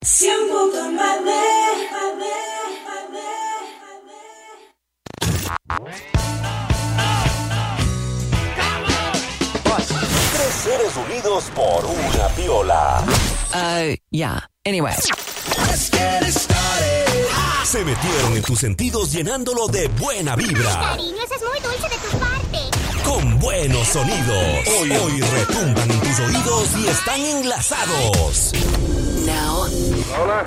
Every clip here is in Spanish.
Tres seres unidos por una piola. Uh, yeah. Anyway. Se metieron en tus sentidos llenándolo de buena vibra. Cariño, eso es muy dulce de tu parte. Con buenos sonidos. Hoy, hoy retumban en tus oídos y están enlazados. Hola,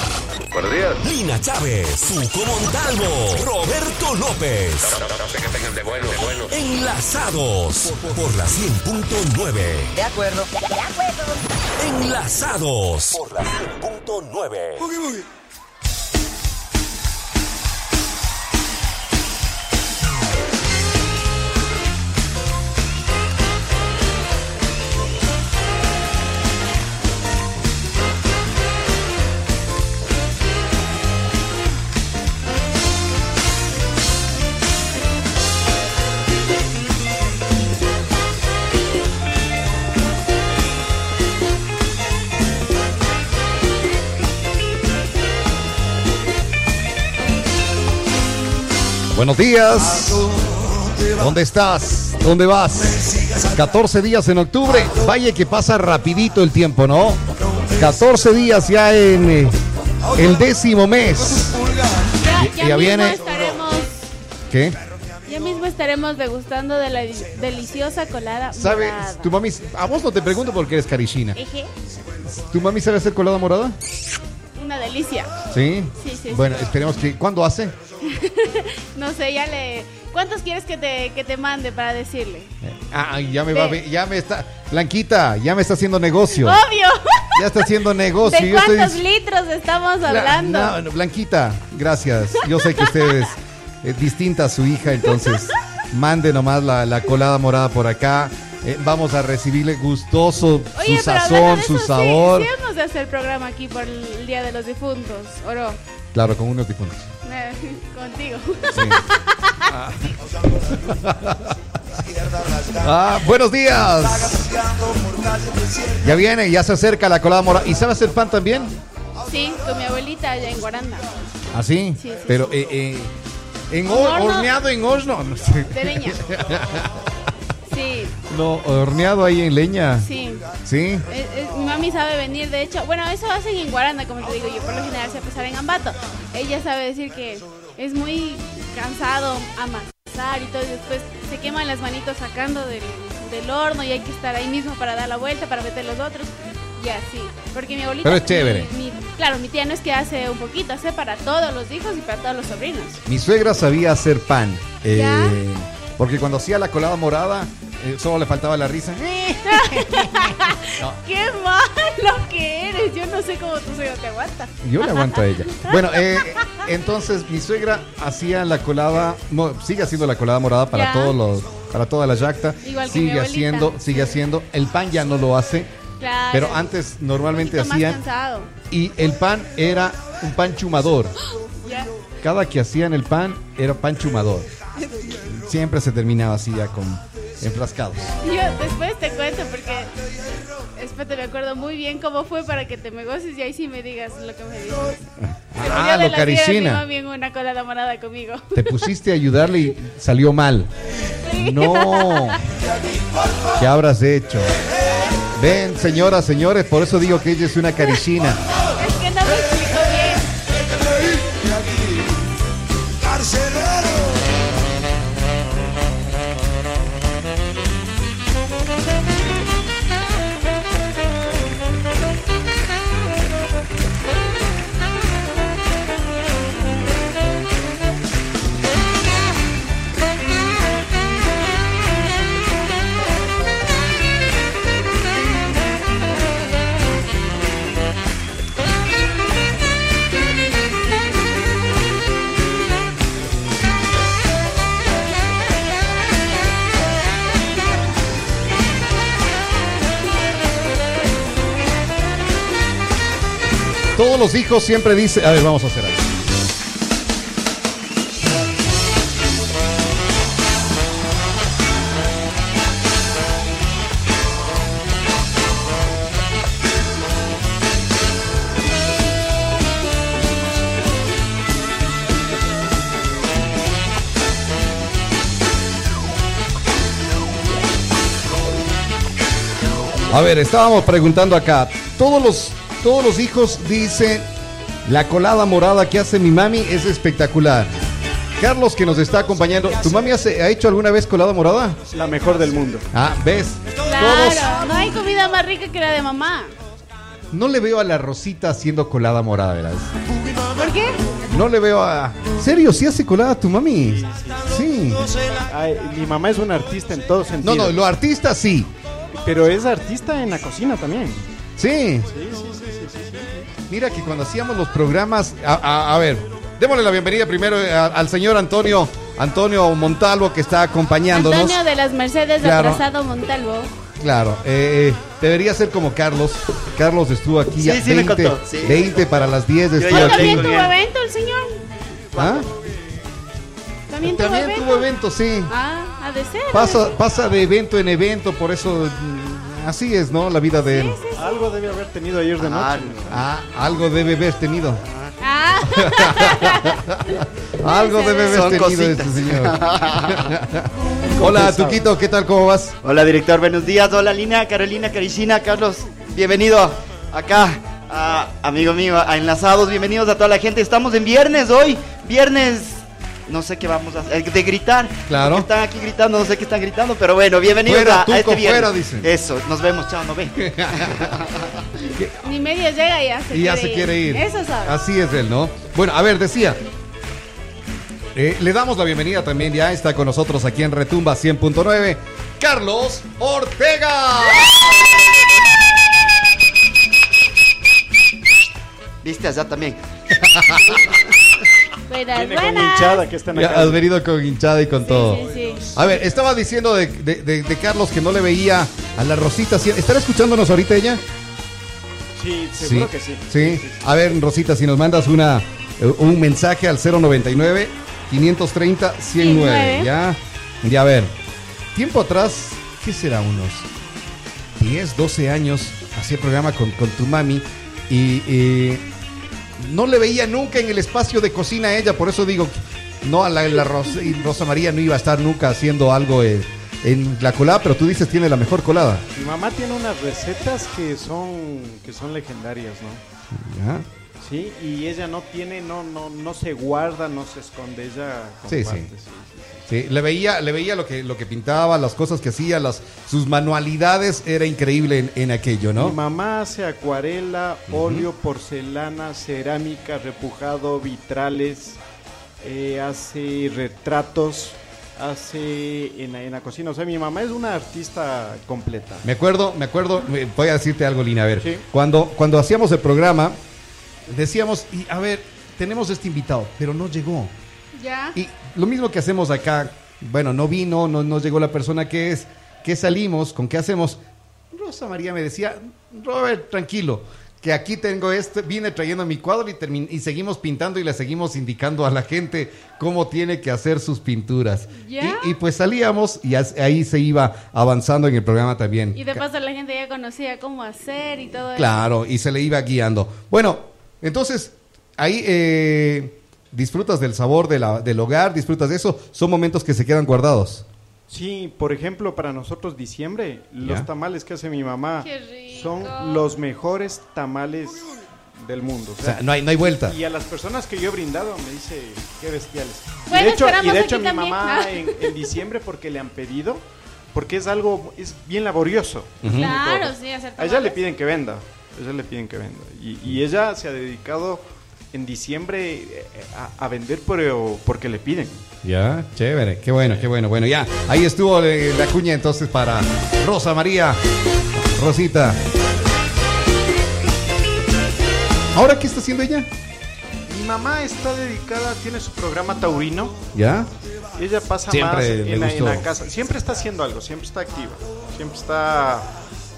buenos días. Lina Chávez, Suco Montalvo, Roberto López. No sé qué tengan de bueno, de bueno. Enlazados por la 100.9. De acuerdo. Enlazados por la 100.9. Buenos días. ¿Dónde estás? ¿Dónde vas? 14 días en octubre. Vaya que pasa rapidito el tiempo, ¿no? 14 días ya en eh, el décimo mes. Ya, Ya- ya mismo viene- estaremos, ¿Qué? ya mismo estaremos degustando de la deliciosa colada ¿Sabes? morada. Tu mami, a vos no te pregunto porque eres carichina. Eje, ¿Tu mami sabe hacer colada morada? una delicia. Sí. Sí, sí, sí. Bueno, esperemos que. ¿Cuándo hace? No sé, ya le... ¿Cuántos quieres que te, que te mande para decirle? Ah, ya me va, a ya me está. Blanquita, ya me está haciendo negocio. ¡Obvio! Ya está haciendo negocio. ¿De Yo estoy cuántos dic- litros estamos Bla- hablando? no, no, Blanquita, gracias. Yo sé que usted es eh, distinta a su hija, entonces mande nomás la, la colada morada por acá. Eh, vamos a recibirle gustoso Oye, su pero hablando sazón, de su eso, sabor. Sí, sí hemos de hacer programa aquí por el Día de los Difuntos, Oro. Claro, con unos difuntos. Contigo. Sí. Ah, buenos días. Ya viene, ya se acerca la colada morada. ¿Y sabe hacer pan también? Sí, con mi abuelita allá en Guaranda. Así. Sí, sí, Pero eh, eh, en horno. horneado en horno. No, sé. De leña. Sí, No, horneado ahí en leña. sí. Sí. Eh, eh, mi mami sabe venir, de hecho, bueno, eso hacen en Guaranda, como te digo yo, por lo general se pesar en Ambato. Ella sabe decir que es muy cansado amasar y todo, y después se queman las manitos sacando del, del horno y hay que estar ahí mismo para dar la vuelta, para meter los otros. Y así, porque mi abuelita... Pero es chévere. mi- mi- claro, mi tía no es que hace un poquito, hace para todos los hijos y para todos los sobrinos. Mi suegra sabía hacer pan. eh. Porque cuando hacía la colada morada, eh, solo le faltaba la risa. ¡Qué malo que eres! Yo no sé cómo tu suegro te aguanta. Yo le aguanto a ella. Bueno, eh, entonces mi suegra hacía la colada, no, sigue haciendo la colada morada para Ya. todos los, para toda la yacta. Igual que mi sigue abuelita. haciendo, sigue haciendo. El pan ya no lo hace, Claro. pero antes normalmente Un poquito hacían cansado. y el pan era un pan chumador. Ya. Cada que hacían el pan era pan chumador. Siempre se terminaba así ya con enfrascados. Yo después te cuento porque espérate, me acuerdo muy bien cómo fue para que te me goces y ahí sí me digas lo que me dices. Ah, lo carichina. mami en una cola enamorada conmigo. Te pusiste a ayudarle y salió mal. No. ¿Qué habrás hecho? Ven, señoras, señores, por eso digo que ella es una carichina. los hijos siempre dice, a ver, vamos a hacer algo. A ver, estábamos preguntando acá, todos los todos los hijos dicen, la colada morada que hace mi mami es espectacular. Carlos, que nos está acompañando, ¿tu mami hace- ha hecho alguna vez colada morada? La mejor del mundo. Ah, ¿ves? Claro, no hay comida más rica que la de mamá. No le veo a la Rosita haciendo colada morada, ¿verdad? ¿Por qué? No le veo a... ¿Serio? ¿Sí hace colada tu mami? Sí. Ay, mi mamá es una artista en todo No, sentido. no, lo artista sí. Pero es artista en la cocina también. Sí. Mira que cuando hacíamos los programas, a, a- a ver, démosle la bienvenida primero a- al señor Antonio, Antonio Montalvo que está acompañándonos. Antonio de las Mercedes Claro. de Trazado Montalvo. Claro, eh, eh, debería ser como Carlos. Carlos estuvo aquí Sí, a sí me 20, contó, sí. 20 para las 10 Yo estuvo también tuvo evento el señor. ¿Ah? También tuvo También evento. tuvo evento, sí. Ah, ha de ser. Pasa, pasa de evento en evento, por eso así es, ¿no? La vida de él. Algo debe haber tenido ayer de Ah, noche. Ah, algo debe haber tenido. Ah, Algo debe haber Son tenido cositas. este señor. Hola, Tuquito, ¿qué tal? ¿Cómo vas? Hola director, buenos días. Hola Lina, Carolina, Caricina, Carlos. Bienvenido acá, a- amigo mío, a Enlazados. Bienvenidos a toda la gente. Estamos en viernes hoy. Viernes, no sé qué vamos a hacer. De gritar. Claro. Están aquí gritando, no sé qué están gritando, pero bueno, bienvenidos Fuera, a, a Tuco, este viernes. fuera, dicen. Eso, nos vemos, chao, no ve. ni medio llega y ya se Y ya quiere se quiere ir. Eso sabe. Así es él, ¿no? Bueno, a ver, decía. eh, le damos la bienvenida también, ya está con nosotros aquí en Retumba 100.9, Carlos Ortega. Viste allá también. Buenas, Viene con hinchada que están acá. has venido con hinchada y con todo. Sí, sí. A ver, estaba diciendo de, de- de- de Carlos que no le veía a la Rosita. ¿Estará escuchándonos ahorita ella? Sí, seguro que sí. Sí. A ver, Rosita, si nos mandas una, eh, un mensaje al 099 530 109. 109. Ya. Ya, a ver. Tiempo atrás, ¿qué será? Unos 10, 12 años, hacía programa con, con tu mami y eh, no le veía nunca en el espacio de cocina a ella, por eso digo, no, la, la y Rosa María no iba a estar nunca haciendo algo eh, en la colada, pero tú dices tiene la mejor colada. Mi mamá tiene unas recetas que son que son legendarias, ¿no? ¿Ya? Sí, y ella no tiene, no, no, no se guarda, no se esconde, ella Sí, comparte, sí. sí, sí, sí. Sí, le veía, le veía lo que, lo que pintaba, las cosas que hacía, las, sus manualidades, era increíble en, en aquello, ¿no? Mi mamá hace acuarela, óleo, porcelana, cerámica, repujado, vitrales, eh, hace retratos, hace en la, en la cocina. O sea, mi mamá es una artista completa. Me acuerdo, me acuerdo, me- voy a decirte algo, Lina, a ver, Sí. cuando, cuando hacíamos el programa, decíamos, y a ver, tenemos este invitado, pero no llegó. Ya. Y lo mismo que hacemos acá, bueno, no vino, no nos llegó la persona que es, ¿qué salimos? ¿Con qué hacemos? Rosa María me decía, Robert, tranquilo, que aquí tengo este, vine trayendo mi cuadro y, termin- y seguimos pintando y le seguimos indicando a la gente cómo tiene que hacer sus pinturas. ¿Ya? Y, y pues salíamos y ahí se iba avanzando en el programa también. Y de paso la gente ya conocía cómo hacer y todo eso. Claro, y se le iba guiando. Bueno, entonces, ahí eh, disfrutas del sabor de la- del hogar, disfrutas de eso. Son momentos que se quedan guardados. Sí, por ejemplo, para nosotros diciembre, Ya. los tamales que hace mi mamá son los mejores tamales del mundo. o O sea, sea, no hay, no hay vuelta. Y a las personas que yo he brindado me dice, qué bestiales. Y Bueno, de hecho, y de hecho mi también. mamá en, en diciembre porque le han pedido, porque es algo, es bien laborioso. Claro, sí, hacer A ella le piden que venda, ella le piden que venda. Y, y ella se ha dedicado en diciembre eh, a, a vender por, porque le piden. Ya, chévere, qué bueno, qué bueno. Bueno, ya, ahí estuvo eh, la cuña entonces para Rosa María, Rosita. ¿Ahora qué está haciendo ella? Mi mamá está dedicada, tiene su programa taurino. ¿Ya? Ella pasa Siempre más en la, en la gustó. casa. Siempre está haciendo algo, siempre está activa. Siempre está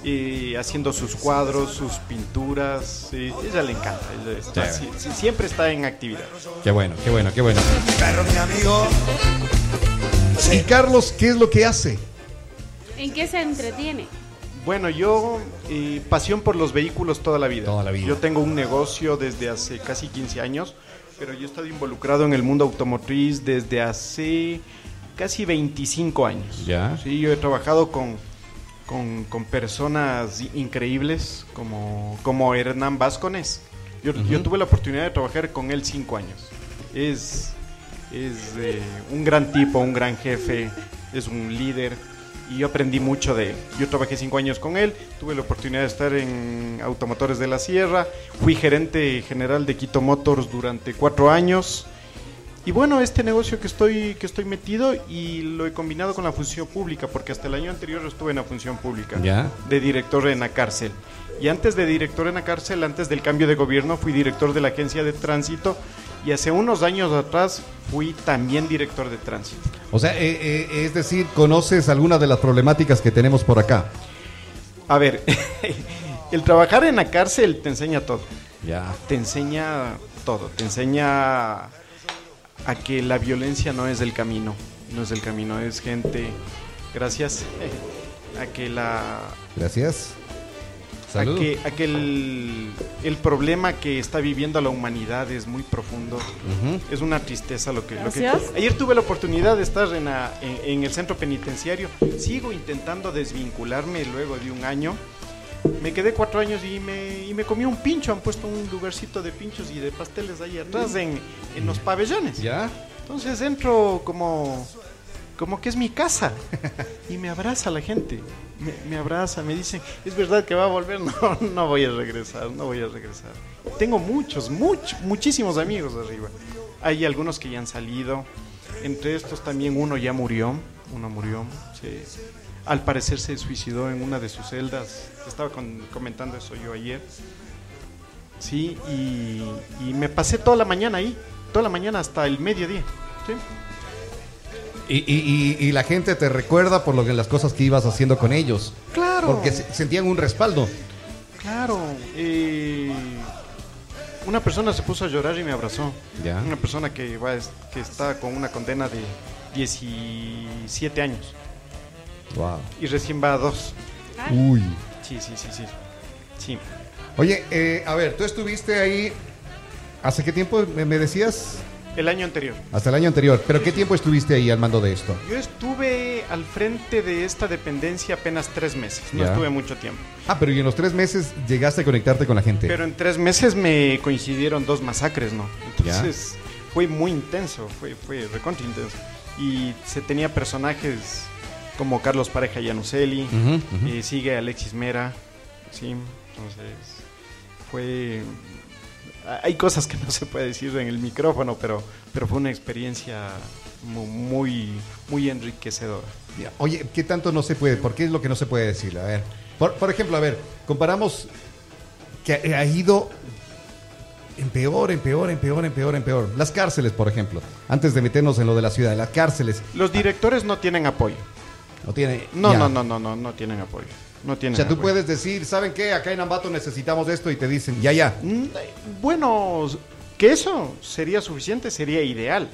eh, haciendo sus cuadros, sus pinturas. sí, ella le encanta. ella está- Chévere. sí, sí, siempre está en actividad. Qué bueno, qué bueno, qué bueno. ¿Y Carlos qué es lo que hace? ¿En qué se entretiene? Bueno, yo eh, pasión por los vehículos toda la vida. Toda la vida. Yo tengo un negocio desde hace casi 15 años, pero yo he estado involucrado en el mundo automotriz desde hace casi 25 años. Ya. Sí, yo he trabajado con, con, con personas increíbles como, como Hernán Vázquez. Yo, yo tuve la oportunidad de trabajar con él cinco años. Es, es eh, un gran tipo, un gran jefe, es un líder y yo aprendí mucho de él. Yo trabajé cinco años con él, tuve la oportunidad de estar en Automotores de la Sierra, fui gerente general de Quito Motors durante cuatro años. Y bueno, este negocio que estoy, que estoy metido y lo he combinado con la función pública, porque hasta el año anterior estuve en la función pública, Ya. de director en la cárcel. Y antes de director en la cárcel, antes del cambio de gobierno, fui director de la agencia de tránsito y hace unos años atrás fui también director de tránsito. O sea, eh, eh, es decir, conoces algunas de las problemáticas que tenemos por acá. A ver, el trabajar en la cárcel te enseña todo. Ya. Te enseña todo. Te enseña a que la violencia no es el camino. No es el camino, es gente. Gracias. A que la. Gracias. A Salud. que, a que el, el problema que está viviendo la humanidad es muy profundo. Es una tristeza lo que, lo que- Gracias. Ayer tuve la oportunidad de estar en, la- en- en el centro penitenciario. Sigo intentando desvincularme luego de un año. Me quedé cuatro años y me, y me comí un pincho. Han puesto un lugarcito de pinchos y de pasteles ahí atrás en, en los pabellones. ¿Ya? Entonces entro como, como que es mi casa y me abraza la gente. Me, me abraza, me dicen, ¿es verdad que va a volver? No, no voy a regresar, no voy a regresar. Tengo muchos, muchos, muchísimos amigos arriba. Hay algunos que ya han salido. Entre estos también uno ya murió. Uno murió. sí. Al parecer se suicidó en una de sus celdas. Estaba con- comentando eso yo ayer. Sí, y, y me pasé toda la mañana ahí. Toda la mañana hasta el mediodía. ¿sí? Y, y- y- y la gente te recuerda por lo que las cosas que ibas haciendo con ellos. Claro. Porque se- sentían un respaldo. Claro. eh, una persona se puso a llorar y me abrazó. Ya. Una persona que, va, que está con una condena de 17 años Wow. y recién va a dos. Uy. Sí, sí, sí, sí. Sí. Oye, eh, a ver, tú estuviste ahí. ¿Hace qué tiempo me, me decías? El año anterior. Hasta el año anterior. ¿Pero qué tiempo estuviste ahí al mando de esto? Yo estuve al frente de esta dependencia apenas tres meses. No Ya. estuve mucho tiempo. Ah, pero y en los tres meses llegaste a conectarte con la gente. Pero en tres meses me coincidieron dos masacres, ¿no? Entonces fue muy intenso, fue, fue recontra intenso. Y se tenía personajes como Carlos Pareja Yanuseli, Ujú, ujú. y sigue Alexis Mera, sí, entonces fue... Hay cosas que no se puede decir en el micrófono, pero, pero fue una experiencia mu- muy, muy enriquecedora. Ya. Oye, ¿qué tanto no se puede? ¿Por qué es lo que no se puede decir? A ver, por, por ejemplo, a ver, comparamos que ha ido en peor, en peor, en peor, en peor, en peor. Las cárceles, por ejemplo, antes de meternos en lo de la ciudad, las cárceles Los directores no tienen apoyo. no tiene. No, ya. no, no, no, no, no tienen apoyo. No O tienen sea, tú puedes decir, ¿saben qué? Acá en Ambato necesitamos esto y te dicen, ya, ya. Mm, Bueno, que eso sería suficiente, sería ideal.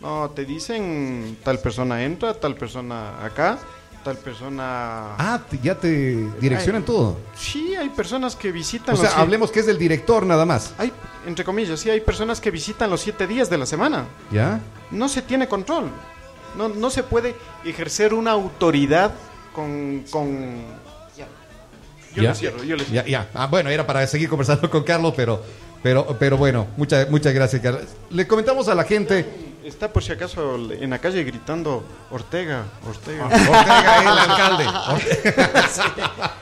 No, te dicen tal persona entra, tal persona acá, tal persona... Ah, ya te direccionan todo. Sí, hay personas que visitan O sea, los hablemos que es del director nada más. Hay, entre comillas, sí, hay personas que visitan los siete días de la semana. ¿Ya? No se tiene control. No, no se puede ejercer una autoridad con... con... Yo ¿Ya? le cierro, yo le Ya, ya. Ah, bueno, era para seguir conversando con Carlos, pero, pero, pero bueno, muchas, muchas gracias, Carlos. Le comentamos a la gente. Está por si acaso en la calle gritando Ortega, Ortega. Ortega, el alcalde. Ortega.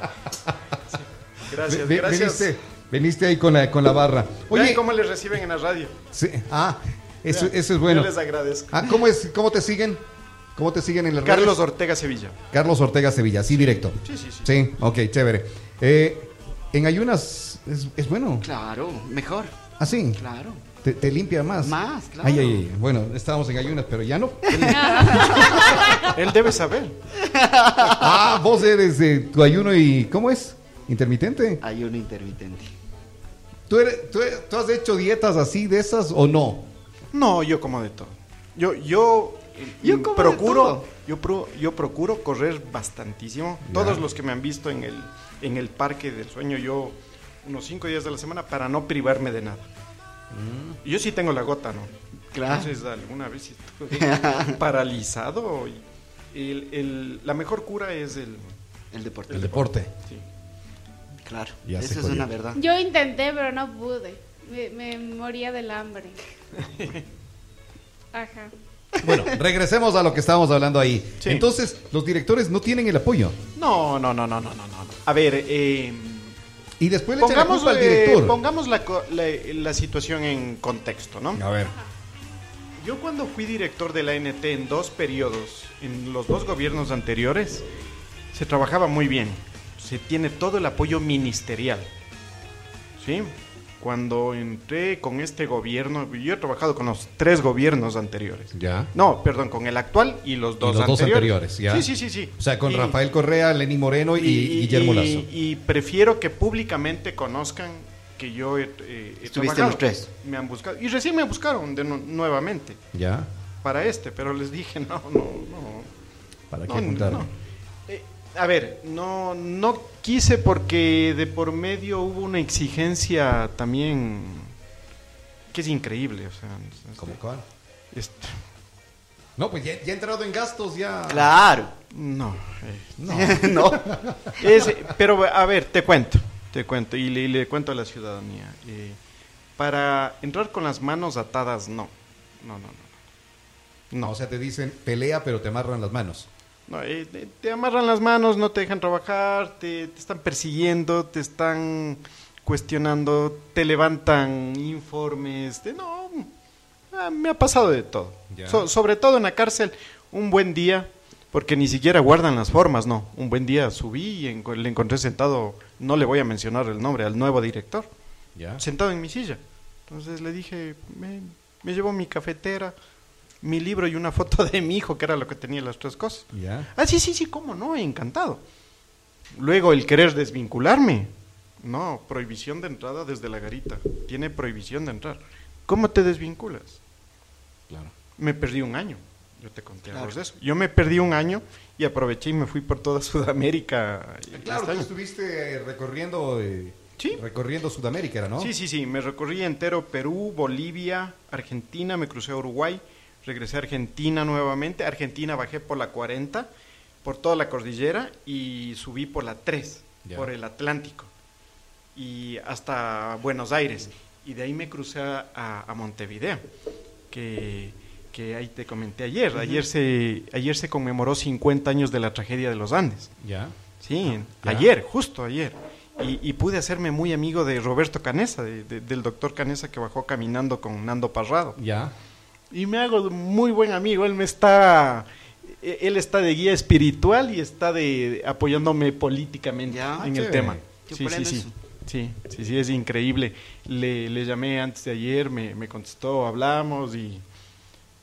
Gracias, gracias. Veniste, veniste ahí con la, con la barra. Oye, cómo les reciben en la radio. sí, ah, eso, Vean, eso es bueno. Yo les agradezco. Ah, ¿cómo, es, ¿Cómo te siguen? ¿Cómo te siguen en las Carlos redes? Ortega Sevilla. Carlos Ortega Sevilla, sí, directo. Sí, sí, sí. Sí, ok, chévere. Eh, en ayunas es, es bueno. Claro, mejor, Ah, sí. claro. Te, te limpia más. Más, claro. Ay, ay, ay. Bueno, estábamos en ayunas, pero ya no. Él debe saber. Ah, vos eres de tu ayuno y ¿cómo es? Intermitente. Hay un intermitente. ¿Tú, eres- tú, has hecho dietas así de esas o no? No, yo como de todo. Yo, yo, Yo como de procuro, todo. yo, pro- yo procuro correr bastantísimo. Ya. Todos los que me han visto en el, en el parque del sueño, yo unos cinco días de la semana para no privarme de nada. Yo sí tengo la gota, ¿no? Claro. Entonces alguna vez estuve paralizado. y el- el- la mejor cura es el, El deporte. El deporte. Claro, Ya eso es una verdad. Yo intenté, pero no pude. Me, me moría del hambre. Ajá. Bueno, regresemos a lo que estábamos hablando ahí. Sí. Entonces, los directores no tienen el apoyo. No, no, no, no, no, no, no. A ver, eh, Y después le la pongamos, culpa al director. pongamos la, la, la situación en contexto, ¿no? A ver. Yo cuando fui director de la NT en dos periodos, en los dos gobiernos anteriores, se trabajaba muy bien. Se tiene todo el apoyo ministerial. ¿Sí? Cuando entré con este gobierno, yo he trabajado con los tres gobiernos anteriores. Ya. No, perdón, con el actual y los dos los dos anteriores, ya. Sí, sí, sí, sí. O sea, con Y- Rafael Correa, Lenny Moreno y, Guillermo y- Lazo. y prefiero que públicamente conozcan que yo he, eh, he Estuviste trabajado. los tres. Me han buscado. Y recién me buscaron de nu- nuevamente Ya. para este, pero les dije, no, no, no. ¿Para qué no, juntaron? no. A ver, no, no quise porque de por medio hubo una exigencia también que es increíble. O sea, este- ¿Cómo cuál? este- No, pues ya, ya he entrado en gastos, ya. Claro. no, eh, No. no. Es, pero a ver, te cuento, te cuento y le, y le cuento a la ciudadanía. eh, para entrar con las manos atadas, no. No, no, no. No, o sea, te dicen pelea, pero te amarran las manos. No, eh, te, te amarran las manos, no te dejan trabajar, te, te están persiguiendo, te están cuestionando, te levantan informes. De, no, ah, me ha pasado de todo. So- sobre todo en la cárcel, un buen día, porque ni siquiera guardan las formas, no. Un buen día subí y le encontré sentado, no le voy a mencionar el nombre, al nuevo director, Ya. sentado en mi silla. Entonces le dije, me, me llevo mi cafetera, mi libro y una foto de mi hijo, que era lo que tenía las tres cosas. Ya. Ah, sí, sí, sí, cómo no, encantado. Luego el querer desvincularme. No, prohibición de entrada desde la garita. Tiene prohibición de entrar. ¿Cómo te desvinculas? Claro. Me perdí un año. Yo te conté algo Claro. de eso. Yo me perdí un año y aproveché y me fui por toda Sudamérica. y Claro, tú estuviste eh, recorriendo, eh, Sí. recorriendo Sudamérica, ¿era, ¿no? Sí, sí, sí. Me recorrí entero Perú, Bolivia, Argentina, me crucé a Uruguay, regresé a Argentina nuevamente. Argentina bajé por la 40, por toda la cordillera y subí por la 3, Ya. por el Atlántico y hasta Buenos Aires. Y de ahí me crucé a, a- Montevideo, que, que ahí te comenté ayer. Ayer se ayer se conmemoró 50 años de la tragedia de los Andes. Ya. Sí, ya. ayer, justo ayer. Y, y pude hacerme muy amigo de Roberto Canesa, de- de- del doctor Canesa que bajó caminando con Nando Parrado. Ya. Y me hago muy buen amigo, él me está, él está de guía espiritual y está de apoyándome políticamente Ya. en el tema. Qué Sí, sí, sí. Sí, sí, sí, es increíble. Le, le llamé antes de ayer, me, me contestó, hablamos y...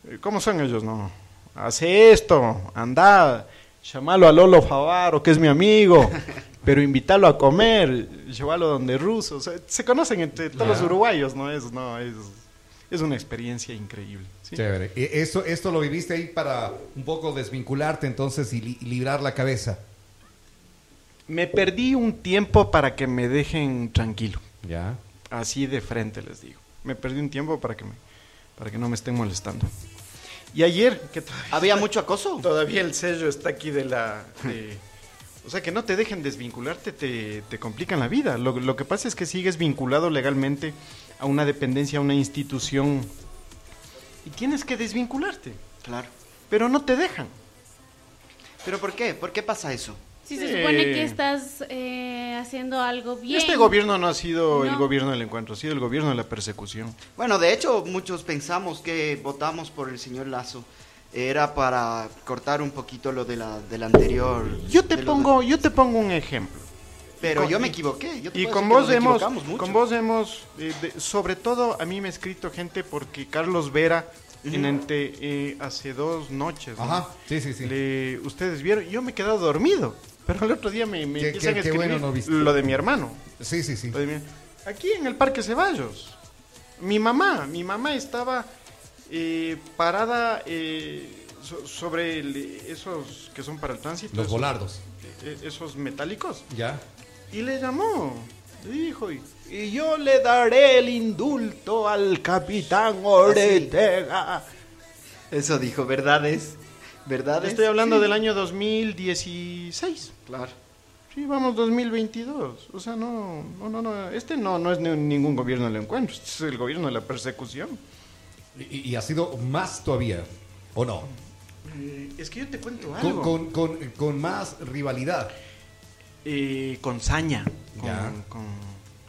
eh, ¿Cómo son ellos, no? Hace esto, anda, llamalo a Lolo Favaro, que es mi amigo, pero invítalo a comer, llévalo donde ruso. O sea, se conocen entre todos los uruguayos, ¿no? Es, no, es, es una experiencia increíble. ¿sí? Chévere. E- Esto, esto lo viviste ahí para un poco desvincularte entonces y, li- y librar la cabeza. Me perdí un tiempo para que me dejen tranquilo. Ya. Así de frente les digo. Me perdí un tiempo para que me, para que no me estén molestando. Y ayer, que todavía, ¿Había mucho acoso? todavía el sello está aquí de la... de- o sea, que no te dejen desvincularte, te, te complican la vida. Lo, lo que pasa es que sigues vinculado legalmente a una dependencia, a una institución, y tienes que desvincularte, Claro. pero no te dejan. ¿Pero por qué? ¿Por qué pasa eso? Si se Sí. supone que estás eh, haciendo algo bien. Este gobierno no ha sido el No. gobierno del encuentro, ha sido el gobierno de la persecución. Bueno, de hecho, muchos pensamos que votamos por el señor Lazo. Era para cortar un poquito lo de la, del anterior. Yo te de pongo, yo te pongo un ejemplo. pero con- yo me equivoqué. Yo te Y con vos hemos, con vos hemos, eh, de- sobre todo a mí me ha escrito gente porque Carlos Vera en ente, eh, hace dos noches, ¿no? Ajá. Sí, sí, sí. Le- ustedes vieron, yo me he quedado dormido, pero el otro día me, me Qué- empiezan qué- a escribir bueno no viste. lo de mi hermano. Sí, sí, sí. mi- aquí en el Parque Ceballos, mi mamá, mi mamá estaba eh, parada eh, so- sobre el- esos que son para el tránsito, Los esos- volardos. eh, esos metálicos. Ya. Y le llamó, le dijo, y, y yo le daré el indulto al capitán Ortega. Eso dijo, verdades. ¿Verdades? Estoy hablando Sí. del año 2016. Claro. Sí, vamos 2022. O sea, no, no, no, no. Este no, no es ni- ningún gobierno del encuentro. Este es el gobierno de la persecución. Y, y ha sido más todavía, ¿o no? Eh, es que yo te cuento algo. con, con, con más rivalidad. Eh, con saña,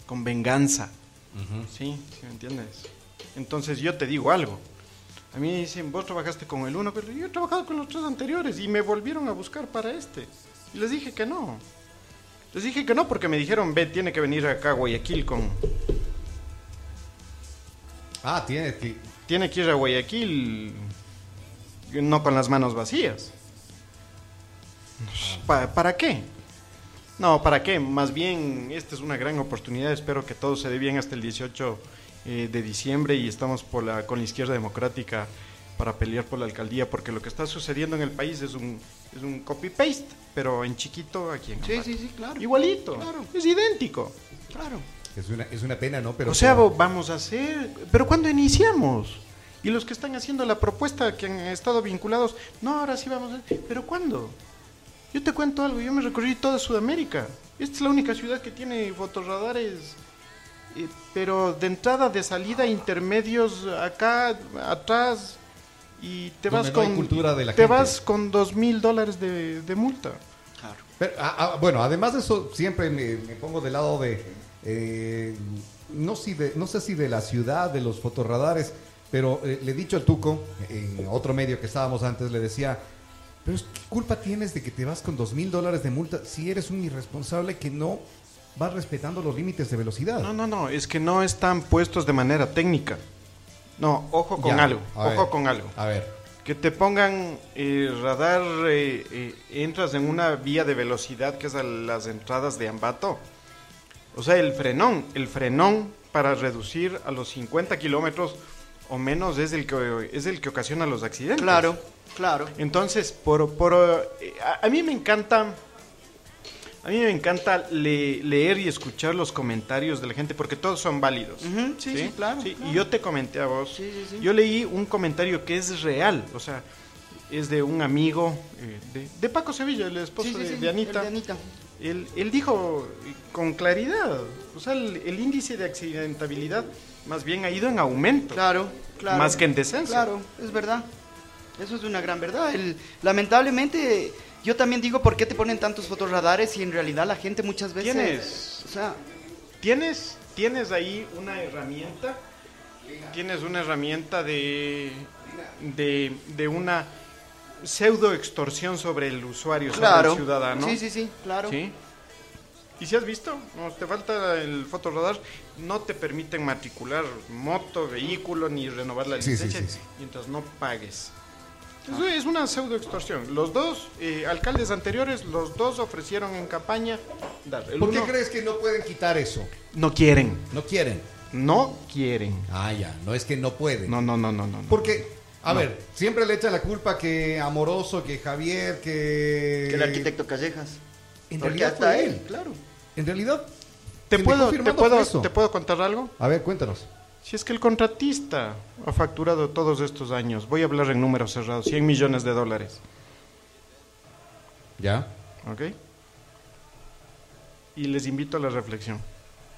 con, venganza. Sí, sí, ¿me entiendes? Entonces yo te digo algo. A mí dicen, vos trabajaste con el uno, pero yo he trabajado con los tres anteriores y me volvieron a buscar para este. Y les dije que no. Les dije que no porque me dijeron, ve, tiene que venir acá a Guayaquil con... Ah, tiene que... Tiene que ir a Guayaquil no con las manos vacías. ¿Pa- ¿Para qué? No, ¿para qué? Más bien, esta es una gran oportunidad. Espero que todo se dé bien hasta el 18 eh, de diciembre y estamos por la, con la izquierda democrática para pelear por la alcaldía, porque lo que está sucediendo en el país es un, es un copy-paste, pero en chiquito aquí en Sí, Ambato. sí, sí, claro. Igualito, Claro. es idéntico. Claro. Es una, es una pena, ¿no? Pero o sea, como- vamos a hacer. Pero ¿cuándo iniciamos? Y los que están haciendo la propuesta, que han estado vinculados, no, ahora sí vamos a. ¿Pero cuándo? Yo te cuento algo, yo me recorrí toda Sudamérica. Esta es la única ciudad que tiene fotorradares. eh, pero de entrada, de salida, intermedios, acá, atrás. Y te Donde vas no con. cultura de la te gente. vas con dos mil dólares de, de multa. Claro. Pero, ah, ah, bueno, además de eso, siempre me, me pongo del lado de, eh, no, si de- no sé si de la ciudad, de los fotorradares, pero eh, le he dicho al Tuco, en otro medio que estábamos antes, le decía, pero ¿qué culpa tienes de que te vas con dos mil dólares de multa si eres un irresponsable que no vas respetando los límites de velocidad? No, no, no, es que no están puestos de manera técnica. No, ojo con Ya, algo, ojo ver. con algo. A ver, Que te pongan eh, radar, eh, entras en una vía de velocidad que es a las entradas de Ambato. O sea, el frenón, el frenón para reducir a los 50 kilómetros o menos es el que es el que ocasiona los accidentes. Claro, claro. Entonces, por, por eh, a, a mí me encanta a mí me encanta le- leer y escuchar los comentarios de la gente porque todos son válidos. Sí, sí, claro, Sí, claro. Y yo te comenté a vos. Yo leí un comentario que es real, o sea, es de un amigo eh, de, de Paco Sevilla, el esposo de, Anita. el de Anita. Él, él dijo con claridad, o sea, el, el índice de accidentabilidad más bien ha ido en aumento. Claro, claro. Más que en descenso. Claro, es verdad. Eso es una gran verdad. El- lamentablemente, yo también digo por qué te ponen tantos fotorradares y en realidad la gente muchas veces... Tienes- O sea, ¿Tienes, tienes ahí una herramienta, tienes una herramienta de, de, de una pseudo extorsión sobre el usuario, sobre el ciudadano. Sí, sí, sí, claro. ¿Sí? ¿Y si has visto? No, te falta el fotorradar, no te permiten matricular moto, vehículo, ni renovar la Sí, sí, licencia sí, sí. mientras no pagues. Eso es una pseudo extorsión. Los dos eh, alcaldes anteriores, los dos ofrecieron en campaña dar. ¿por qué crees que no pueden quitar eso? No quieren. No quieren. No quieren. Ah, ya, no es que no pueden. No, no, no, no, no. no. Porque, a ver, siempre le echa la culpa que Amoroso, que Javier, que... Que el arquitecto Callejas. En Porque realidad hasta fue él, él. claro. En realidad... ¿Te puedo, te, puedo. ¿Te puedo contar algo? A ver, cuéntanos. Si es que el contratista ha facturado todos estos años, voy a hablar en números cerrados, 100 millones de dólares. ¿Ya? ¿Ok? Y les invito a la reflexión.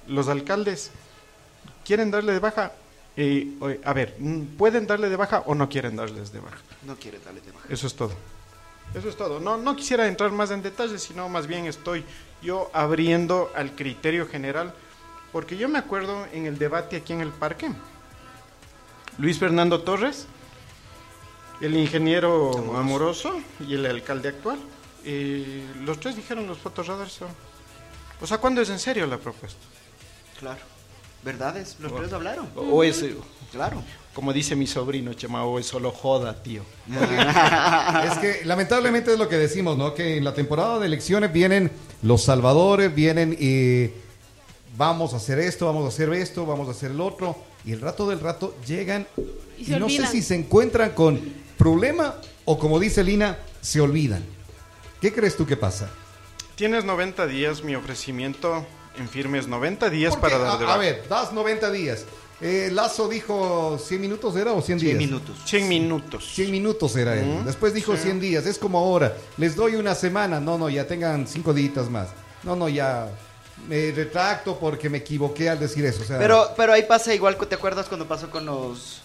Los alcaldes quieren darle de baja. Eh, a ver, mm, ¿pueden darle de baja o no quieren darles de baja? No quiere darle de baja. Eso es todo. Eso es todo. No, no quisiera entrar más en detalles, sino más bien estoy yo abriendo al criterio general, porque yo me acuerdo en el debate aquí en el parque, Luis Fernando Torres, el ingeniero amoroso, y el alcalde actual, eh, los tres dijeron los fotorradars son... O sea, ¿cuándo es en serio la propuesta? Claro. ¿Verdades? Los tres hablaron. O es, Claro. como dice mi sobrino, Chema, o es solo joda, tío. Es que lamentablemente es lo que decimos, ¿no? Que en la temporada de elecciones vienen los salvadores, vienen y vamos a hacer esto, vamos a hacer esto, vamos a hacer el otro. Y el rato del rato llegan Y y, no sé si se encuentran con problema o como dice Lina, se olvidan. ¿Qué crees tú que pasa? Tienes 90 días, mi ofrecimiento en firme es 90 días para dar de a, a ver, das 90 días. Eh, Lazo dijo 100 minutos era o 100 días? 100 minutos. 100 minutos. 100 minutos era él. Ujú, Después dijo sí. 100 días. Es como ahora. Les doy una semana. No, no, ya tengan 5 días más. no, no, ya me retracto porque me equivoqué al decir eso. O sea, Pero, pero ahí pasa igual, ¿te acuerdas cuando pasó con los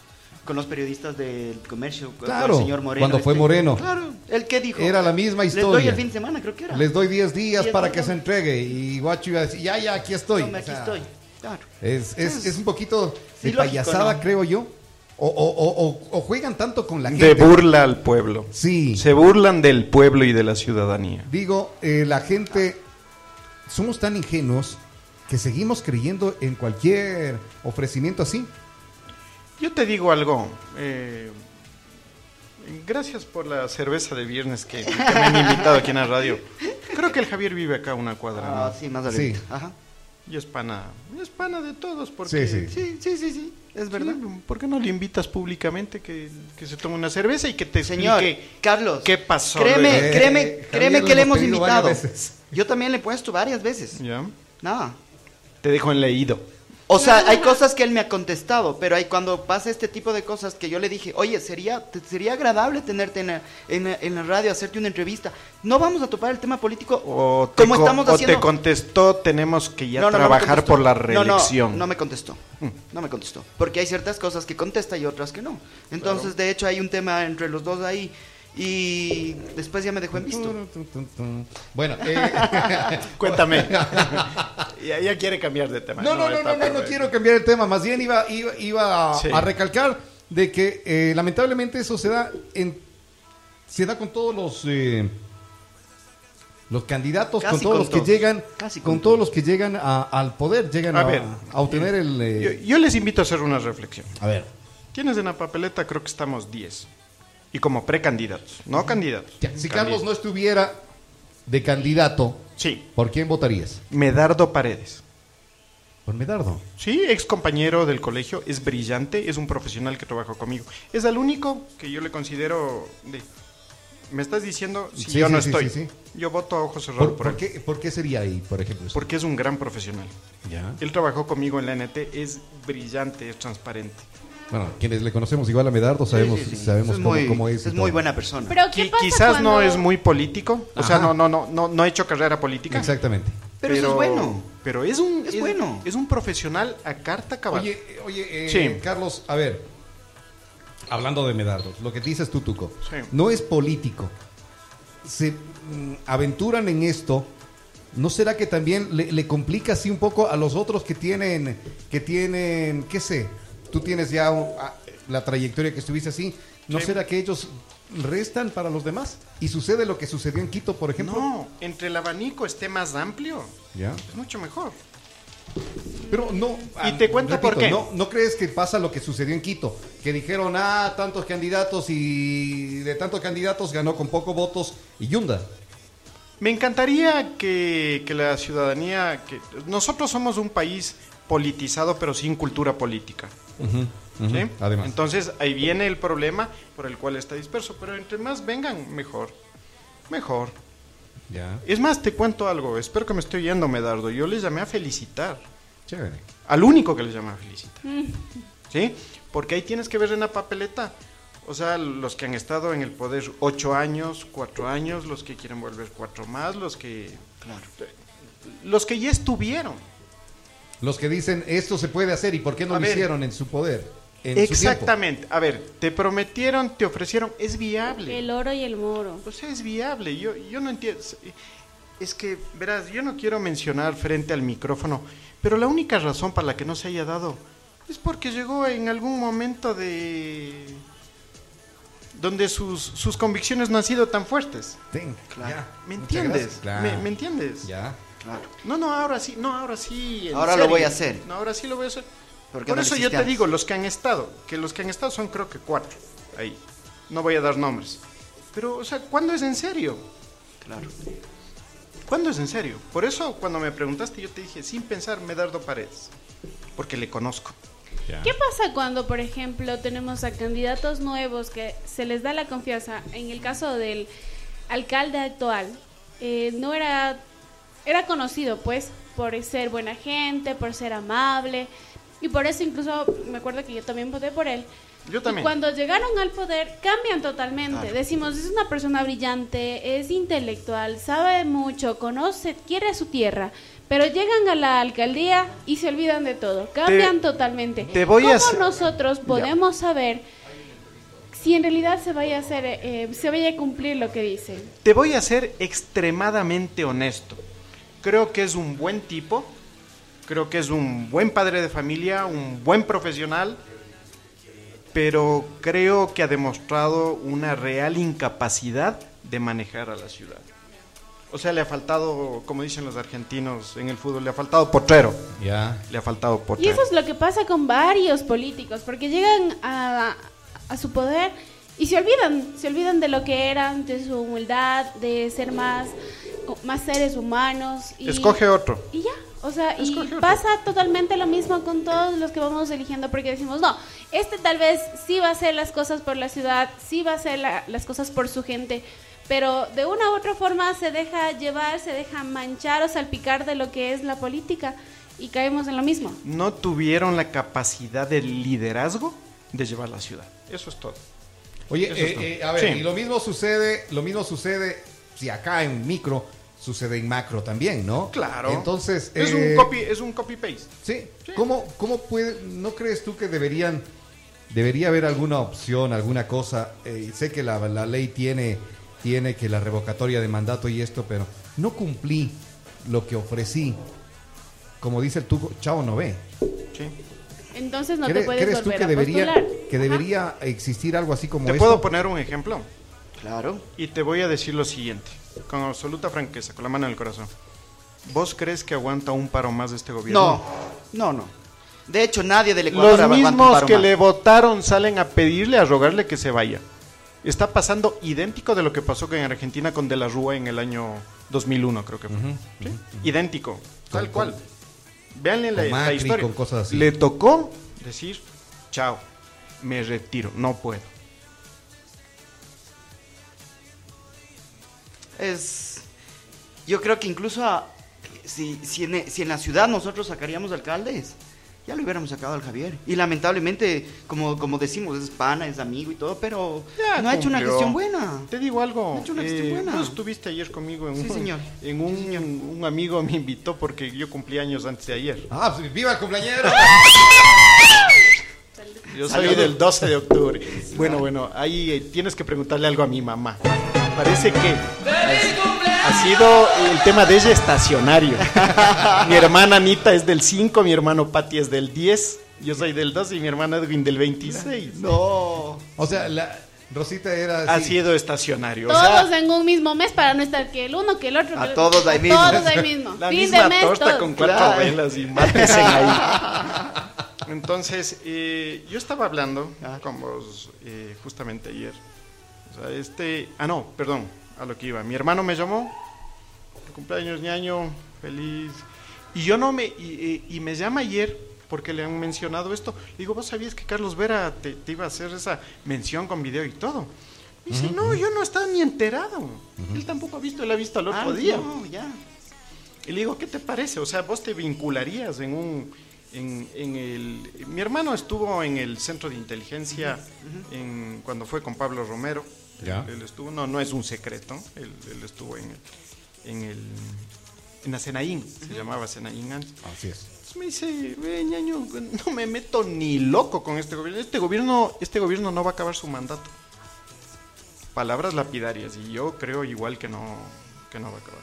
con los periodistas del comercio? con Claro, el señor Moreno. cuando fue este? Moreno. Claro, ¿el qué dijo? Era la misma Les doy historia. el fin de semana, creo que era. les doy 10 días Diez para días. que se entregue. Y Guacho iba a decir, ya, ya, aquí estoy. Tome, O aquí sea, estoy. Claro. Es, es, es un poquito Sí, de lógico, payasada, ¿no? creo yo. O, o- o- o- o juegan tanto con la De gente. burla al pueblo. Sí. Se burlan del pueblo y de la ciudadanía. Digo, eh, la gente, somos tan ingenuos que seguimos creyendo en cualquier ofrecimiento así. Yo te digo algo. eh, gracias por la cerveza de viernes que, que me han invitado aquí en la radio. Creo que el Javier vive acá a una cuadra. ¿no? Ah, sí, más. Sí. Ajá. Y es pana, es pana de todos. Porque, Sí, sí. Sí, sí, sí, sí, es verdad. Sí, ¿Por qué no le invitas públicamente que, que se tome una cerveza y que te Señor, explique Carlos, qué pasó? créeme? Eh, créeme, créeme que le hemos invitado. Yo también le he puesto varias veces. ¿Ya? Nada. Te dejo en leído. O sea, hay cosas que él me ha contestado, pero hay cuando pasa este tipo de cosas que yo le dije, oye, sería, te- sería agradable tenerte en la, en, la- en la radio, hacerte una entrevista. No vamos a topar el tema político O te, como co- estamos o haciendo. te contestó, tenemos que ya No, no, trabajar por la No, no, reelección. No, me contestó. No me contestó. Porque hay ciertas cosas que contesta y otras que no. Entonces, de hecho, hay un tema entre los dos ahí. Y después ya me dejó en visto. Bueno, eh, Cuéntame. ya, ya quiere cambiar de tema. no, no, no, no, no, no quiero cambiar el tema. Más bien iba, iba, iba a, Sí. a recalcar de que eh, lamentablemente eso se da en se da con todos los eh, los candidatos, Casi con todos con los que llegan, Casi con, con todos todos. los que llegan a- al poder, llegan A a, ver, a obtener el. eh, Yo, yo les invito a hacer una reflexión. a ver, ¿Quiénes en la papeleta? Creo que estamos 10. Y como precandidatos, no candidatos. ya, si. Carlos no estuviera de candidato, Sí, ¿por quién votarías? Medardo Paredes. Por Medardo. Sí, ex compañero del colegio, es brillante, es un profesional que trabajó conmigo. Es el único que yo le considero de... ¿Me estás diciendo si Sí, yo sí, no sí, estoy? Yo voto a ojos cerrados ¿Por, por, por él. qué, por qué sería ahí, por ejemplo? Porque es un gran profesional. Ya. Él trabajó conmigo en la NT, es brillante, es transparente. Bueno, quienes le conocemos igual a Medardo sabemos, Sí, sí, sí. sabemos es cómo, muy, cómo es. es muy buena persona. Pero ¿qué Qui- pasa quizás no es muy político, o sea, no, no, no, no, no ha hecho carrera política. Exactamente. pero, eso es bueno. Pero es un, Es bueno. es un profesional a carta cabal. Oye, oye, eh, Sí. Carlos, a ver, hablando de Medardo, lo que dices tú, Tuco, Sí. no es político. Se mm, aventuran en esto. ¿No será que también le, le complica así un poco a los otros que tienen, que tienen, qué sé, tú tienes ya un- a- la trayectoria que estuviste así, ¿no Sí. será que ellos restan para los demás? Y sucede lo que sucedió en Quito, por ejemplo. no, entre el abanico esté más amplio, ¿Ya? es mucho mejor. Pero no. Y te cuento por qué. No, ¿No crees que pasa lo que sucedió en Quito? Que dijeron, ah, tantos candidatos y de tantos candidatos ganó con pocos votos y Yunda. Me encantaría que, que la ciudadanía, que nosotros somos un país politizado pero sin cultura política. ¿Sí? Además. Entonces ahí viene el problema por el cual está disperso, pero entre más vengan, mejor. Mejor. ya. Es más, te cuento algo, espero que me estoy yendo, Medardo. Yo les llamé a felicitar. Chévere. Al único que les llamé a felicitar. ¿Sí? Porque ahí tienes que ver en la papeleta. O sea, los que han estado en el poder ocho años, cuatro años, los que quieren volver cuatro más, los que. Los que ya estuvieron. Los que dicen, esto se puede hacer y por qué no A lo ver. hicieron en su poder. En su Exactamente. A ver, te prometieron, te ofrecieron, es viable. El oro y el moro. O sea, es viable. Yo, yo no entiendo. Es que, verás, yo no quiero mencionar frente al micrófono, pero la única razón para la que no se haya dado es porque llegó en algún momento de. donde sus, sus convicciones no han sido tan fuertes. Ten, Claro. ya. ¿Me entiendes? Claro. ¿Me, me entiendes? Ya. Claro. No, no, ahora sí, no, ahora sí. en Ahora lo voy a hacer. No, ahora sí lo voy a hacer. ¿Por no eso yo te digo, los que han estado, que los que han estado son creo que cuatro, ahí. No voy a dar nombres. Pero, o sea, ¿cuándo es en serio? Claro. ¿Cuándo es en serio? Por eso cuando me preguntaste yo te dije, sin pensar, Medardo Paredes. Porque le conozco. ¿Qué pasa cuando, por ejemplo, tenemos a candidatos nuevos que se les da la confianza? En el caso del alcalde actual, eh, no era, era conocido, pues, por ser buena gente, por ser amable, Y por eso incluso me acuerdo que yo también voté por él. Yo también. Y cuando llegaron al poder cambian totalmente. Decimos, es una persona brillante, es intelectual, sabe mucho, conoce, quiere su tierra. Pero llegan a la alcaldía y se olvidan de todo. Cambian totalmente. te voy ¿Cómo a nosotros podemos saber si en realidad se vaya a hacer, eh, se vaya a cumplir lo que dicen? Te voy a ser extremadamente honesto. Creo que es un buen tipo, creo que es un buen padre de familia, un buen profesional, pero creo que ha demostrado una real incapacidad de manejar a la ciudad. O sea, le ha faltado, como dicen los argentinos en el fútbol, le ha faltado potrero. Ya. Le ha faltado Y potrero. eso es lo que pasa con varios políticos, porque llegan a, a su poder y se olvidan, se olvidan de lo que eran, de su humildad, de ser más, más seres humanos. Y, Escoge otro. Y ya, o sea, y Escoge otro. pasa totalmente lo mismo con todos los que vamos eligiendo, porque decimos, no, este tal vez sí va a hacer las cosas por la ciudad, sí va a hacer la- las cosas por su gente, pero de una u otra forma se deja llevar, se deja manchar o salpicar de lo que es la política y caemos en lo mismo. No tuvieron la capacidad de liderazgo de llevar la ciudad. Eso es todo. Oye, Eso eh, es todo. eh, a ver, Sí. y lo mismo sucede, lo mismo sucede si acá en micro sucede en macro también, ¿no? Claro. Entonces, es eh, un copy, es un copy paste. Sí. ¿Cómo, ¿Cómo puede, no crees tú que deberían, debería haber alguna opción, alguna cosa? Eh, sé que la, la ley tiene, tiene que la revocatoria de mandato y esto, pero no cumplí lo que ofrecí. Como dice el tuco, chao no ve. Sí. Entonces no te ¿Cre- puedes ¿Crees tú que a debería, postular. que Ajá. debería existir algo así como Te esto? puedo poner un ejemplo Claro. y te voy a decir lo siguiente, con absoluta franqueza, con la mano en el corazón. ¿Vos crees que aguanta un paro más de este gobierno? No, no, no. De hecho, nadie del Ecuador Los aguanta un mismos paro que más. le votaron salen a pedirle, a rogarle que se vaya. Está pasando idéntico de lo que pasó en Argentina con De la Rúa en el año 2001, creo que fue. ¿Sí? Idéntico, tal Con- cual. Veanle la, con la Macri, historia. con cosas así. Le tocó decir, chao, me retiro, no puedo. Es. Yo creo que incluso a- si, si, en, si en la ciudad nosotros sacaríamos alcaldes, ya lo hubiéramos sacado al Javier. Y lamentablemente, como, como decimos, es pana, es amigo y todo, pero Ya no ha hecho una gestión buena. Te digo algo. Ha hecho una gestión eh, buena. Estuviste ayer conmigo en Sí, un, señor. En un, un amigo me invitó porque yo cumplí años antes de ayer. Ah, pues, viva el cumpleañero. Yo soy del 12 de octubre. Bueno, bueno, ahí eh, tienes que preguntarle algo a mi mamá. Parece que ha, ha sido el tema de ella estacionario. mi hermana Anita es del 5, mi hermano Pati es del 10, yo soy del 12 y mi hermana Edwin del 26. No. O sea, la Rosita era Ha sido estacionario. O Todos sea, en un mismo mes para no estar que el uno, que el otro. A el- todos ahí mismo. Todos ahí mismo. la fin misma de mes, torta todos. con cuatro Claro. velas y mátense ahí. Entonces, eh, yo estaba hablando con vos eh, justamente ayer. O sea, este. Ah, no, perdón, a lo que iba. Mi hermano me llamó. Cumpleaños, ñaño, feliz. Y yo no me. Y, y- y me llama ayer porque le han mencionado esto. Le digo, ¿vos sabías que Carlos Vera te, te iba a hacer esa mención con video y todo? Y dice, no, yo no estaba ni enterado. Él tampoco ha visto, él ha visto el otro Ah, día. no, ya. Y le digo, ¿qué te parece? O sea, vos te vincularías en un... En, en el, mi hermano estuvo en el centro de inteligencia en, cuando fue con Pablo Romero. Ya. Él, él estuvo, no, no es un secreto, él, él estuvo en el, en el, en la Senaín, se llamaba Senaín antes. Así es. Entonces me dice, ve, ñaño, no me meto ni loco con este gobierno. Este gobierno, este gobierno no va a acabar su mandato. Palabras lapidarias, y yo creo igual que no, que no va a acabar.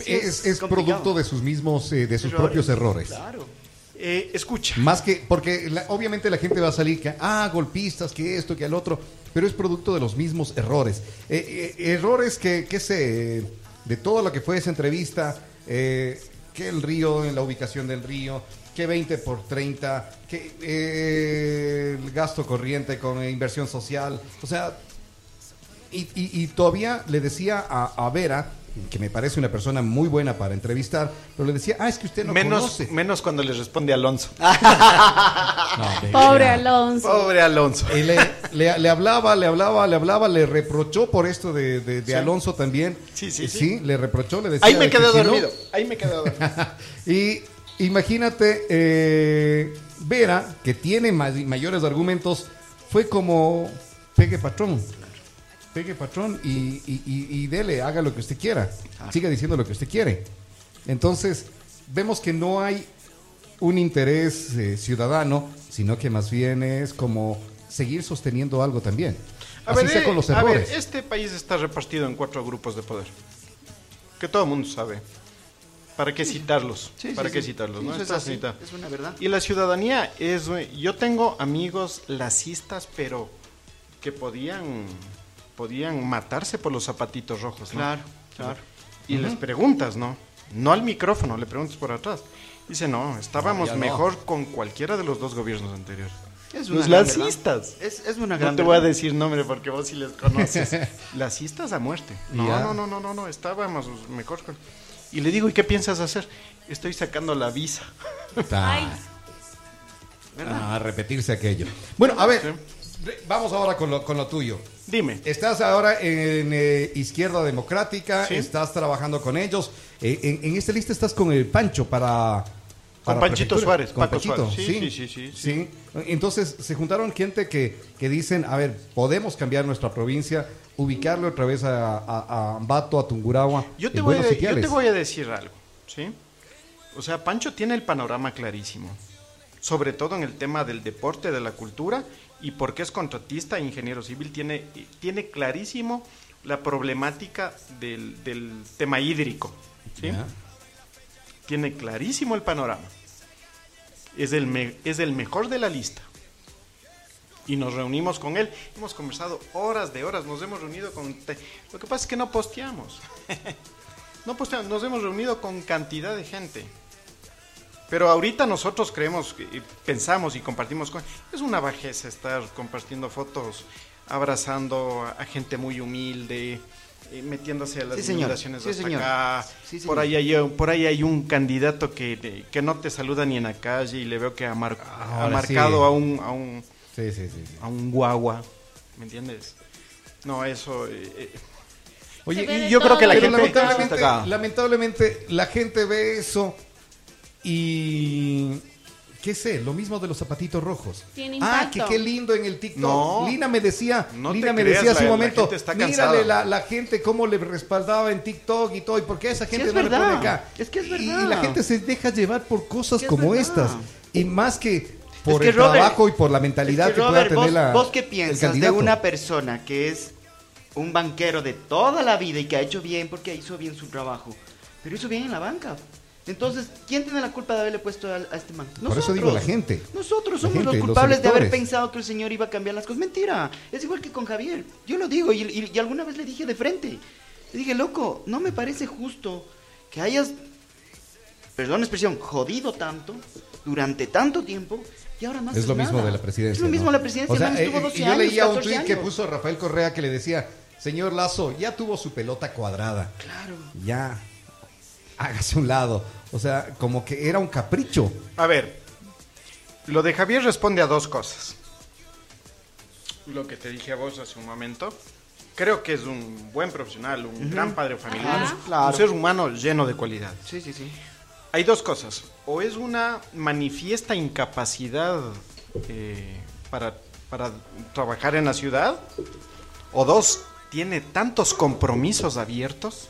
Sí, es, es producto de sus mismos, eh, de sus Errores. propios errores. Claro. Eh, escucha. Más que, porque la- obviamente la gente va a salir que, ah, golpistas, que esto, que al otro, pero es producto de los mismos errores. Eh, eh, errores que, que se, de todo lo que fue esa entrevista, eh, que el río, en la ubicación del río, que 20 por 30, que el gasto corriente con inversión social, o sea, y, y- y todavía le decía a, a Vera, que me parece una persona muy buena para entrevistar, pero le decía, ah, es que usted no menos, conoce. menos cuando le responde Alonso. No, Pobre. Alonso. Pobre Alonso. Y le, le- le hablaba, le hablaba, le hablaba, le reprochó por esto de, de- de Sí. Alonso también. Sí, sí, Eh, sí. le reprochó, le decía. Ahí me quedé no- dormido. Ahí me quedé dormido. y imagínate, eh, Vera, que tiene ma- mayores argumentos, fue como pegue patrón. Pegue patrón y, y- y- y dele, haga lo que usted quiera. Siga diciendo lo que usted quiere. Entonces, vemos que no hay un interés eh, ciudadano, sino que más bien es como seguir sosteniendo algo también. A Así ver, sea eh, con los a ver, errores. este país está repartido en cuatro grupos de poder. Que todo el mundo sabe. ¿Para qué citarlos? Sí, sí, ¿Para qué sí. citarlos? Sí, ¿no? eso es así, una verdad. Y la ciudadanía es... eh, Yo tengo amigos lacistas, pero que podían, podían matarse por los zapatitos rojos, ¿no? Claro, claro. Y les preguntas, ¿no? No al micrófono, le preguntas por atrás. Dice, no, estábamos No, ya no. mejor con cualquiera de los dos gobiernos anteriores. Es una Los gran lacistas. Es, es una gran No te voy a decir nombre porque vos sí les conoces. Lacistas a muerte. No, no, no, no, no, no, estábamos mejor con... Y le digo, ¿y qué piensas hacer? Estoy sacando la visa. Ay. Ah, repetirse aquello. Bueno, a ver, vamos ahora con lo, con lo tuyo. Dime. Estás ahora en eh, Izquierda Democrática, Sí. estás trabajando con ellos. Eh, en, en esta lista estás con el Pancho para... Con para Panchito prefectura. Suárez, Con Paco Panchito, Suárez. Sí, sí, sí, sí, Entonces se juntaron gente que, que dicen, a ver, podemos cambiar nuestra provincia, ubicarle otra vez a, a, a Ambato, a Tungurahua. Yo te, en voy a, yo te voy a decir algo, ¿sí? O sea, Pancho tiene el panorama clarísimo, sobre todo en el tema del deporte, de la cultura, y porque es contratista e ingeniero civil, tiene, tiene clarísimo la problemática del, del tema hídrico. Tiene clarísimo el panorama. Es el, me- es el mejor de la lista. Y nos reunimos con él. Hemos conversado horas de horas. Nos hemos reunido con... te- Lo que pasa es que no posteamos. no posteamos. Nos hemos reunido con cantidad de gente. Pero ahorita nosotros creemos, pensamos y compartimos con... Es una bajeza estar compartiendo fotos, abrazando a, gente muy humilde, eh, metiéndose a las Sí, señor. inundaciones Sí, hasta señor. acá. Sí, por, señor. ahí hay, un- por ahí hay un candidato que, que no te saluda ni en la calle y le veo que ha, mar- ha Ahora marcado sí. a un... A un Sí, sí, sí. sí. a un guagua, ¿me entiendes? No, eso... eh, eh, Oye, yo creo que la Pero gente... lamentablemente la gente ve eso y qué sé, lo mismo de los zapatitos rojos. Tiene ah, que qué lindo en el TikTok. No. Lina me decía, No Lina me creas, decía hace la- un la momento, gente está mírale cansada". la, la gente cómo le respaldaba en TikTok y todo, y por qué esa gente es no le verdad. pone acá. Es que es verdad. Y, la gente se deja llevar por cosas que como estas. Y más que por que, el Robert, trabajo y por la mentalidad Es que, que, pueda Robert, tener vos, la vos qué piensas de una persona que es un banquero de toda la vida y que ha hecho bien porque hizo bien su trabajo, pero hizo bien en la banca? Entonces, ¿quién tiene la culpa de haberle puesto a, a este man? Por eso digo la gente. Nosotros somos gente, los los culpables de haber pensado que el señor iba a cambiar las cosas. Mentira, es igual que con Javier. Yo lo digo y, y- y alguna vez le dije de frente. Le dije, loco, no me parece justo que hayas, perdón la expresión, jodido tanto durante tanto tiempo y ahora no Es lo mismo de la presidencia. Es lo mismo ¿no? la presidencia. O sea, el man estuvo eh, 12 y yo años, leía un 14 tweet que puso Rafael Correa que le decía, señor Lazo, ya tuvo su pelota cuadrada. Claro. Ya, hágase un lado. O sea, como que era un capricho. A ver, lo de Javier responde a dos cosas. Lo que te dije a vos hace un momento. Creo que es un buen profesional, un gran padre familiar, Ajá. Claro. un ser humano lleno de cualidades. Sí, sí, sí. Hay dos cosas. O es una manifiesta incapacidad eh, para, para trabajar en la ciudad. O dos, tiene tantos compromisos abiertos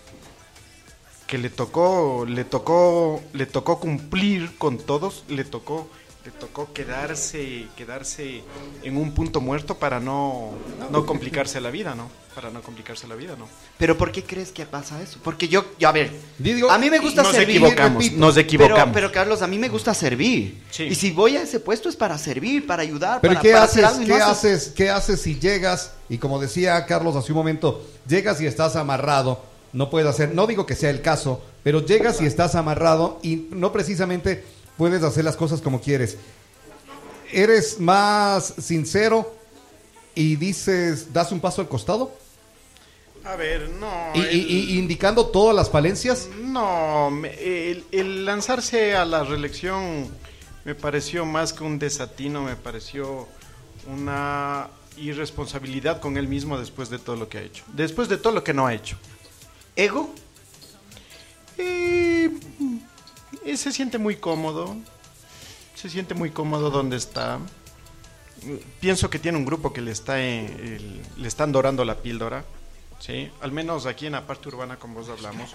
que le tocó, le tocó, le tocó cumplir con todos, le tocó, le tocó quedarse, quedarse en un punto muerto para no, no complicarse la vida, ¿no? Para no complicarse la vida, ¿no? Pero ¿por qué crees que pasa eso? Porque yo, yo, a ver, Digo, a mí me gusta nos servir. equivocamos, repito, nos equivocamos. Pero, pero, Carlos, a mí me gusta servir. Sí. Y si voy a ese puesto es para servir, para ayudar, Pero para, ¿qué para haces? hacer algo y ¿Qué no haces- haces? ¿Qué haces si llegas y como decía Carlos hace un momento, llegas y estás amarrado? No puedes hacer, no digo que sea el caso, pero llegas y estás amarrado y no precisamente puedes hacer las cosas como quieres. ¿Eres más sincero y dices, das un paso al costado? A ver, no. Y, indicando todas las falencias. No, el lanzarse a la reelección me pareció más que un desatino, me pareció una irresponsabilidad con él mismo después de todo lo que ha hecho. Después de todo lo que no ha hecho. ¿Ego? Eh, se siente muy cómodo. se siente muy cómodo donde está. Pienso que tiene un grupo que le está eh, el- le están dorando la píldora, sí, al menos aquí en la parte urbana como vos hablamos,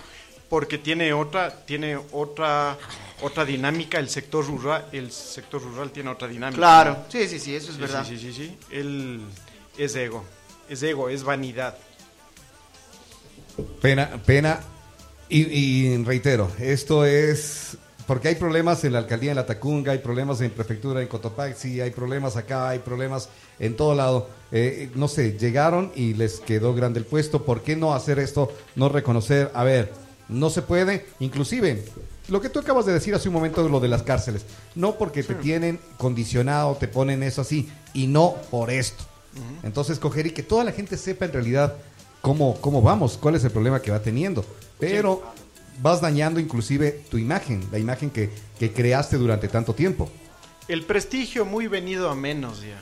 porque tiene otra tiene otra otra dinámica el sector rural, el sector rural tiene otra dinámica. Claro, sí, sí, sí, eso es Sí, verdad. Sí, sí, sí, sí. Él es ego, es ego, es vanidad. Pena, pena. Y, y reitero, esto es porque hay problemas en la alcaldía de La Tacunga, hay problemas en prefectura en Cotopaxi, hay problemas acá, hay problemas en todo lado. Eh, no sé, llegaron y les quedó grande el puesto. ¿Por qué no hacer esto? No reconocer. A ver, no se puede. Inclusive, lo que tú acabas de decir hace un momento, lo de las cárceles. No porque te tienen condicionado, te ponen eso así, y no por esto. Entonces, coger y que toda la gente sepa en realidad cómo, cómo vamos, cuál es el problema que va teniendo. Pero vas dañando inclusive tu imagen, la imagen que, que creaste durante tanto tiempo. El prestigio muy venido a menos ya.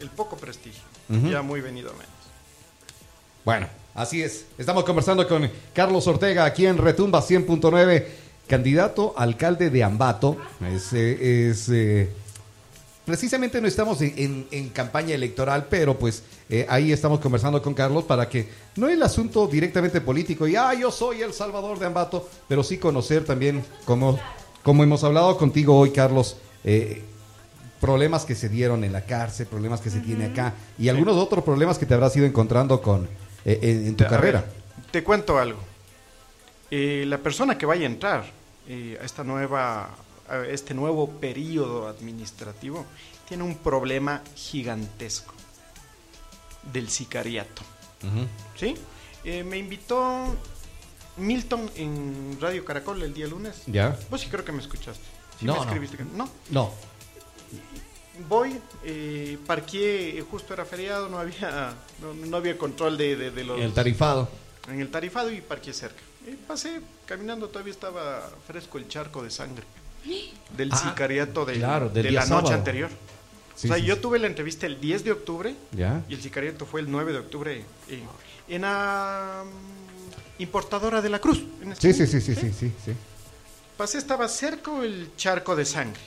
El poco prestigio, ya muy venido a menos. Bueno, así es. Estamos conversando con Carlos Ortega aquí en Retumba 100.9, candidato a alcalde de Ambato. Es, eh, es, eh, precisamente no estamos en, en- en campaña electoral, pero pues eh, ahí estamos conversando con Carlos para que no el asunto directamente político y, ah, yo soy el salvador de Ambato, pero sí conocer también, como, como hemos hablado contigo hoy, Carlos, eh, problemas que se dieron en la cárcel, problemas que se tiene acá y algunos otros problemas que te habrás ido encontrando con eh, en, en tu A carrera. ver, te cuento algo. La persona que vaya a entrar a esta nueva, este nuevo periodo administrativo tiene un problema gigantesco del sicariato. ¿Sí? Eh, me invitó Milton en Radio Caracol el día lunes. ¿Ya? Vos sí creo que me escuchaste. Sí No, me no. escribiste que- no. No. Voy, eh, parqué, justo era feriado, no había, no, no había control de, de- de los... El tarifado. En el tarifado y parqué cerca. Y pasé caminando, todavía estaba fresco el charco de sangre. Del Ah, sicariato de, claro, la noche anterior. Sí, o sea, sí, yo tuve la entrevista el 10 de octubre ¿Ya? y el sicariato fue el 9 de octubre en, en la mm, importadora de la Cruz. en Sí, este- sí, sí, sí, sí, sí, sí. Pasé, estaba cerca el charco de sangre.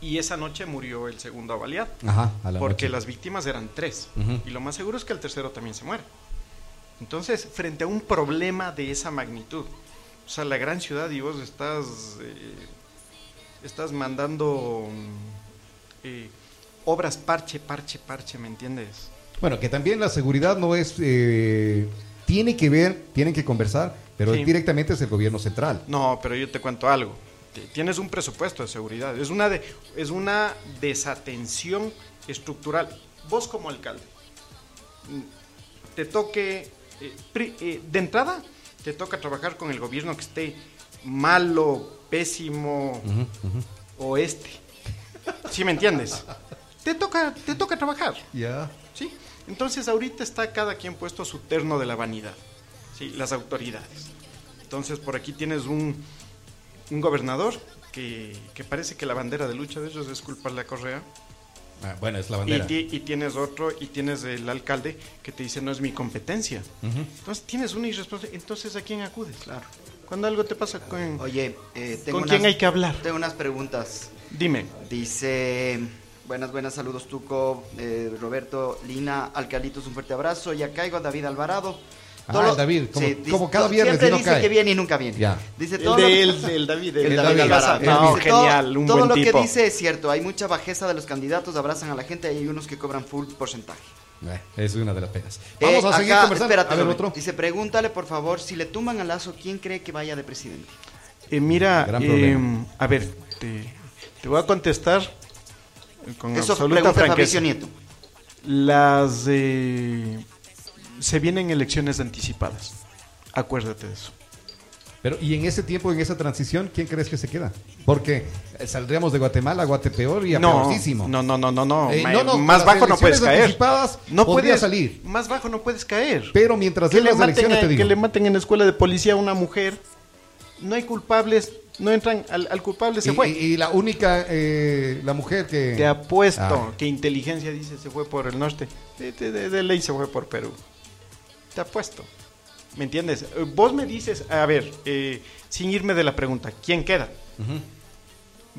Y esa noche murió el segundo avaliado. Ajá, a la Porque noche. las víctimas eran tres. Y lo más seguro es que el tercero también se muera. Entonces, frente a un problema de esa magnitud, o sea, la gran ciudad y vos estás, eh, estás mandando mm, eh, obras parche, parche, parche, ¿me entiendes? Bueno, que también la seguridad no es... eh, tiene que ver, tienen que conversar, pero Sí. directamente es el gobierno central. No, pero yo te cuento algo. Tienes un presupuesto de seguridad. Es una, de, es una desatención estructural. Vos como alcalde, mm, te toque, de entrada, te toca trabajar con el gobierno que esté malo, pésimo, o este. ¿Sí me entiendes? Te toca, te toca trabajar. Ya. ¿sí? Entonces ahorita está cada quien puesto su terno de la vanidad, ¿sí? las autoridades. Entonces por aquí tienes un, un gobernador que, que parece que la bandera de lucha de ellos es culparle a Correa. Ah, bueno, es la Y, bandera. ti- y tienes otro, y tienes el alcalde que te dice no es mi competencia. Entonces tienes una irresponsabilidad. Entonces ¿a quién acudes? Claro. Cuando algo te pasa con... Oye, eh, tengo ¿Con quién unas- hay que hablar? Tengo unas preguntas. Dime. Dice, buenas, buenas, saludos Tuco, eh, Roberto, Lina, Alcalitos, un fuerte abrazo. Ya caigo, David Alvarado. Ah, Todo lo- David, como- dice- como cada viernes Siempre dice cae. que viene y nunca viene. Ya. Dice El todo de- lo- el- el David, el el David David. No, Dice, todo- genial, un todo buen lo tipo. que dice es cierto. Hay mucha bajeza de los candidatos, abrazan a la gente y hay unos que cobran full porcentaje. Eh, es una de las penas. Vamos Eh, a seguir acá, conversando. espérate, a ver, otro. Dice, pregúntale por favor, si le tumban a Lazo, ¿quién cree que vaya de presidente? Eh, mira, Gran eh, problema. a ver, te, te voy a contestar con Eso absoluta pregunta franqueza. Fabricio Nieto. Las eh, se vienen elecciones anticipadas. Acuérdate de eso. Pero, y en ese tiempo, en esa transición, ¿quién crees que se queda? Porque eh, saldríamos de Guatemala a Guatepeor y a No, no, no, no, no, no. Eh, no, no, más bajo no puedes caer. No puedes salir. Más bajo no puedes caer. Pero mientras que le, las maten te digo. que le maten en la escuela de policía a una mujer. No hay culpables. No entran al, al culpable se y, fue. y- y la única, eh, la mujer que... Te apuesto Ah. que inteligencia dice se fue por el norte. De, de- de- de ley se fue por Perú. Te apuesto. ¿Me entiendes? Vos me dices, a ver, eh, sin irme de la pregunta, ¿quién queda?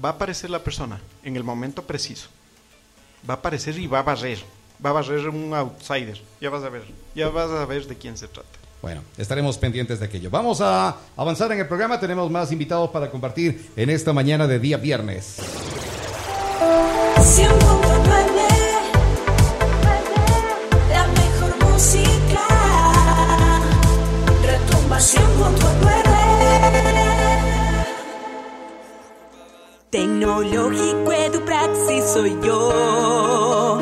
va a aparecer la persona en el momento preciso. Va a aparecer y va a barrer. Va a barrer un outsider. Ya vas a ver. Ya vas a ver de quién se trata. Bueno, estaremos pendientes de aquello. Vamos a avanzar en el programa. Tenemos más invitados para compartir en esta mañana de día viernes. Retumba 100.9 Tecnológico Edupraxis soy yo.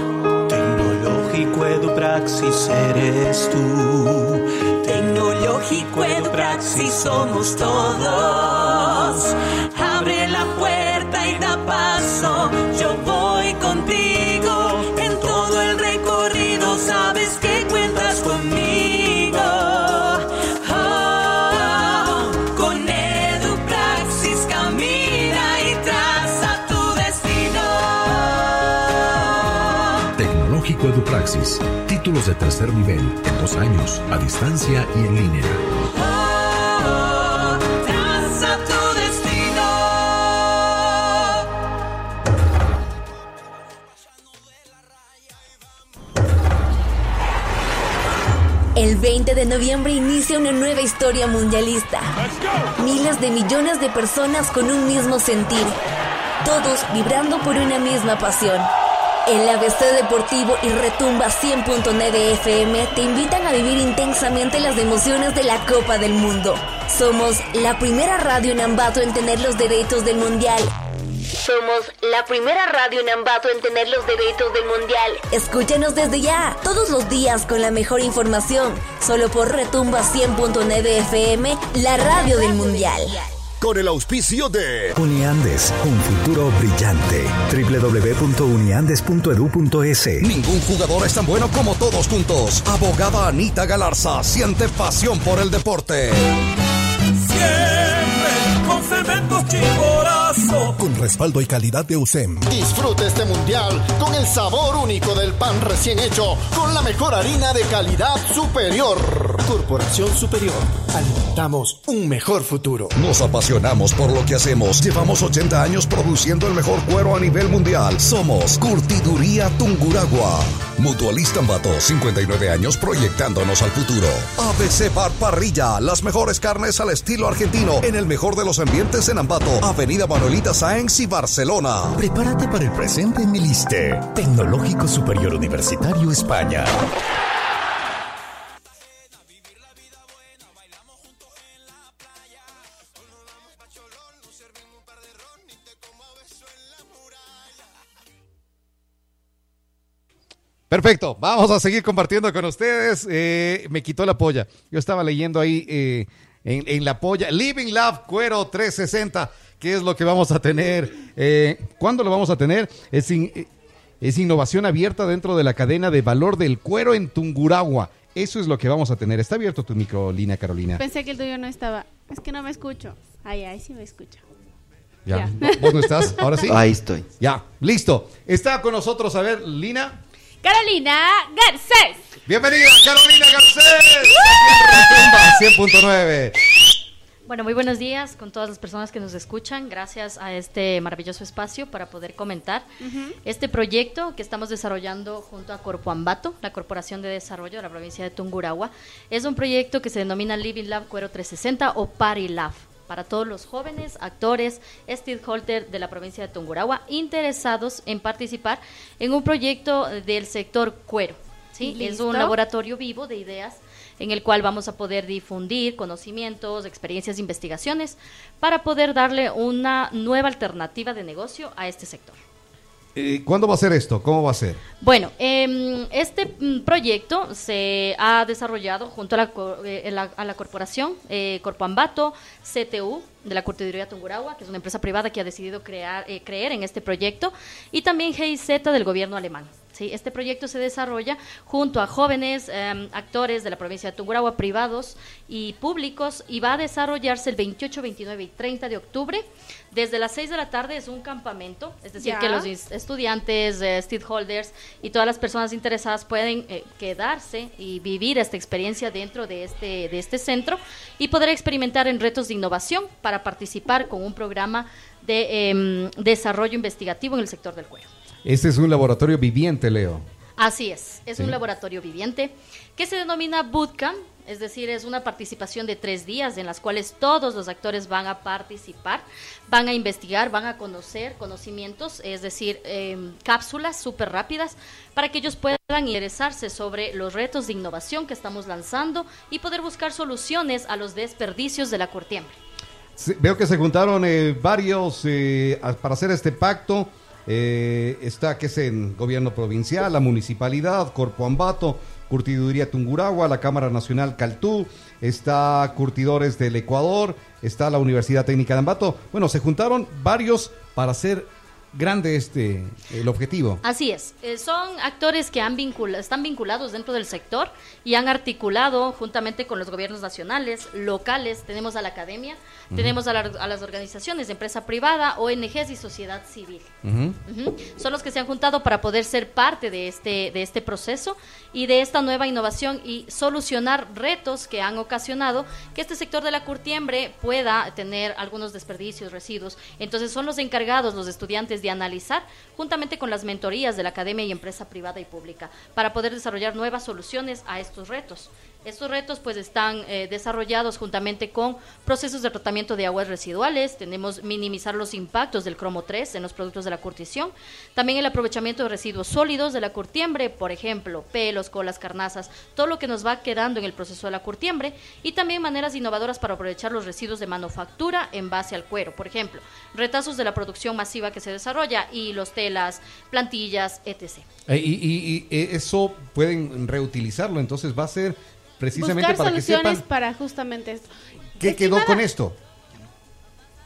Tecnológico Edupraxis eres tú. Tecnológico Edupraxis somos todos De tercer nivel en dos años, a distancia y en línea. Oh, traza tu destino. El 20 de noviembre inicia una nueva historia mundialista. Miles de millones de personas con un mismo sentir. Todos vibrando por una misma pasión. El ABC Deportivo y Retumba 100.9 FM te invitan a vivir intensamente las emociones de la Copa del Mundo. Somos la primera radio en Ambato en tener los derechos del Mundial. Somos la primera radio en Ambato en tener los derechos del Mundial. Escúchanos desde ya, todos los días con la mejor información. Solo por Retumba 100.9 FM, la radio del Mundial. Con el auspicio de Uniandes, un futuro brillante. www.uniandes.edu.es Ningún jugador es tan bueno como todos juntos. Abogada Anita Galarza siente pasión por el deporte. Siempre con cemento Con respaldo y calidad de USEM. Disfrute este mundial con el sabor único del pan recién hecho, con la mejor harina de calidad superior. Corporación Superior. Alimentamos un mejor futuro. Nos apasionamos por lo que hacemos. Llevamos 80 años produciendo el mejor cuero a nivel mundial. Somos Curtiduría Tunguragua. Mutualista Ambato, 59 años proyectándonos al futuro. ABC Bar Parrilla, las mejores carnes al estilo argentino, en el mejor de los ambientes en Ambato, Avenida Manuelita Sáenz y Barcelona. Prepárate para el presente en Miliste. Tecnológico Superior Universitario España. Perfecto, vamos a seguir compartiendo con ustedes. Eh, me quitó la polla. Yo estaba leyendo ahí eh, en, en la polla. Living Love Cuero 360. ¿Qué es lo que vamos a tener? Eh, ¿Cuándo lo vamos a tener? Es, in- es innovación abierta dentro de la cadena de valor del cuero en Tunguragua. Eso es lo que vamos a tener. Está abierto tu micro, Lina Carolina. Pensé que el tuyo no estaba. Es que no me escucho. Ay, ay, sí me escucho. Ya. Ya. ¿No- ¿Vos no estás? ¿Ahora sí? Ahí estoy. Ya, listo. Está con nosotros, a ver, Lina. Carolina Garcés. Bienvenida, Carolina Garcés. Aquí en Retumba 100.9. Bueno, muy buenos días con todas las personas que nos escuchan. Gracias a este maravilloso espacio para poder comentar este proyecto que estamos desarrollando junto a Corpoambato, la Corporación de Desarrollo de la provincia de Tungurahua. Es un proyecto que se denomina Living Lab Cuero 360 o Party Lab para todos los jóvenes, actores, stakeholders de la provincia de Tungurahua interesados en participar en un proyecto del sector cuero. ¿sí? Es un laboratorio vivo de ideas en el cual vamos a poder difundir conocimientos, experiencias, investigaciones para poder darle una nueva alternativa de negocio a este sector. Eh, ¿Cuándo va a ser esto? ¿Cómo va a ser? Bueno, em, este mm, proyecto se ha desarrollado junto a la, eh, la- a la corporación eh, Corpoambato, CTU, de la Curtiduría Tungurahua, que es una empresa privada que ha decidido crear, eh, creer en este proyecto, y también GIZ del gobierno alemán. Este proyecto se desarrolla junto a jóvenes eh, actores de la provincia de Tungurahua, privados y públicos, y va a desarrollarse el 28, 29 y 30 de octubre. Desde las 6 de la tarde es un campamento, es decir, Ya. que los estudiantes, eh, stakeholders y todas las personas interesadas pueden eh, quedarse y vivir esta experiencia dentro de este, de este centro y poder experimentar en retos de innovación para participar con un programa de em, desarrollo investigativo en el sector del cuero. Este es un laboratorio viviente, Leo. Así es, es Sí. un laboratorio viviente que se denomina bootcamp, es decir, es una participación de tres días en las cuales todos los actores van a participar, van a investigar, van a conocer conocimientos, es decir, em, cápsulas súper rápidas para que ellos puedan interesarse sobre los retos de innovación que estamos lanzando y poder buscar soluciones a los desperdicios de la curtiembre. Veo que se juntaron eh, varios eh, para hacer este pacto. Eh, está que es en gobierno provincial, la municipalidad, Corpo Ambato, Curtiduría Tunguragua, la Cámara Nacional Caltú, está Curtidores del Ecuador, está la Universidad Técnica de Ambato. Bueno, se juntaron varios para hacer grande este el objetivo. Así es, eh, son actores que han vincula- están vinculados dentro del sector y han articulado juntamente con los gobiernos nacionales, locales, tenemos a la academia, tenemos a, la- a las organizaciones de empresa privada, ONGs y sociedad civil. Son los que se han juntado para poder ser parte de este, de este proceso y de esta nueva innovación y solucionar retos que han ocasionado que este sector de la curtiembre pueda tener algunos desperdicios, residuos. Entonces son los encargados, los estudiantes, de analizar juntamente con las mentorías de la academia y empresa privada y pública para poder desarrollar nuevas soluciones a estos retos. Estos retos pues están eh, desarrollados juntamente con procesos de tratamiento de aguas residuales, tenemos minimizar los impactos del cromo 3 en los productos de la curtición, también el aprovechamiento de residuos sólidos de la curtiembre, por ejemplo, pelos, colas, carnazas, todo lo que nos va quedando en el proceso de la curtiembre. Y también maneras innovadoras para aprovechar los residuos de manufactura en base al cuero, por ejemplo, retazos de la producción masiva que se desarrolla, hilos, telas, plantillas, etc. Eh, y, y- y, eh, eso pueden reutilizarlo, entonces va a ser precisamente Buscar para que soluciones sepan para justamente esto. qué quedó Estimada- con esto.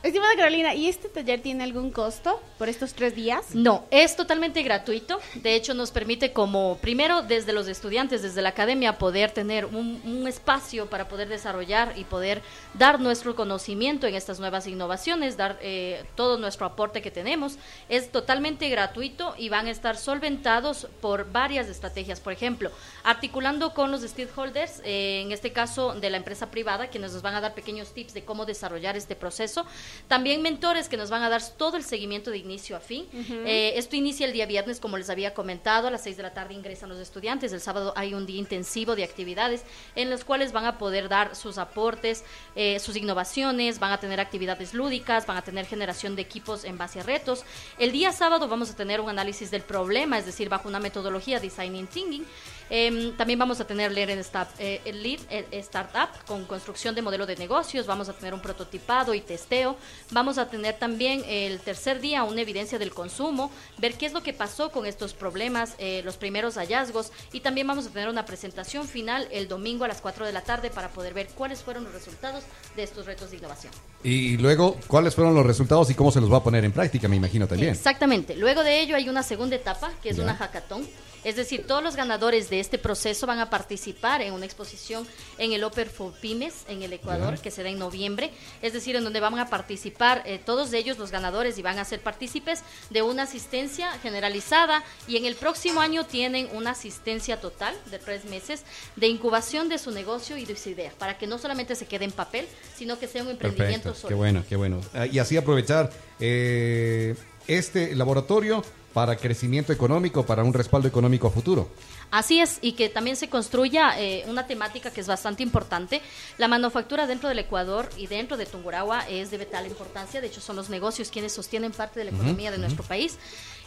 Estimada Carolina, ¿y este taller tiene algún costo por estos tres días? No, es totalmente gratuito. De hecho, nos permite como, primero, desde los estudiantes, desde la academia, poder tener un, espacio para poder desarrollar y poder dar nuestro conocimiento en estas nuevas innovaciones, dar eh, todo nuestro aporte que tenemos. Es totalmente gratuito y van a estar solventados por varias estrategias. Por ejemplo, articulando con los stakeholders, eh, en este caso de la empresa privada, quienes nos van a dar pequeños tips de cómo desarrollar este proceso. También mentores que nos van a dar todo el seguimiento de inicio a fin. Ujú. Eh, esto inicia el día viernes, como les había comentado, a las 6 de la tarde ingresan los estudiantes. El sábado hay un día intensivo de actividades en los cuales van a poder dar sus aportes, eh, sus innovaciones, van a tener actividades lúdicas, van a tener generación de equipos en base a retos. El día sábado vamos a tener un análisis del problema, es decir, bajo una metodología Designing Thinking. Em, también vamos a tener Learn Start- eh, el Lead eh, Startup con construcción de modelo de negocios, vamos a tener un prototipado y testeo, vamos a tener también el tercer día una evidencia del consumo, ver qué es lo que pasó con estos problemas, eh, los primeros hallazgos y también vamos a tener una presentación final el domingo a las 4 de la tarde para poder ver cuáles fueron los resultados de estos retos de innovación. Y luego, ¿cuáles fueron los resultados y cómo se los va a poner en práctica? Me imagino también. Exactamente. Luego de ello hay una segunda etapa, que es Ya. una hackathon. Es decir, todos los ganadores de este proceso van a participar en una exposición en el Open for Pymes en el Ecuador, que será en noviembre. Es decir, en donde van a participar eh, todos ellos, los ganadores, y van a ser partícipes de una asistencia generalizada. Y en el próximo año tienen una asistencia total de tres meses de incubación de su negocio y de su idea, para que no solamente se quede en papel, sino que sea un emprendimiento Perfecto, qué bueno, qué bueno. Ah, Y así aprovechar eh, este laboratorio para crecimiento económico, para un respaldo económico a futuro. Así es, y que también se construya eh, una temática que es bastante importante. La manufactura dentro del Ecuador y dentro de Tungurahua es de vital importancia. De hecho, son los negocios quienes sostienen parte de la economía de nuestro país.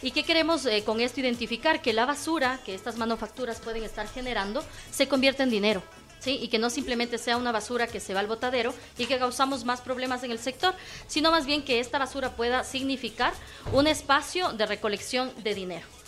¿Y qué queremos eh, con esto identificar? Que la basura que estas manufacturas pueden estar generando se convierte en dinero. ¿Sí? y que no simplemente sea una basura que se va al botadero y que causamos más problemas en el sector, sino más bien que esta basura pueda significar un espacio de recolección de dinero.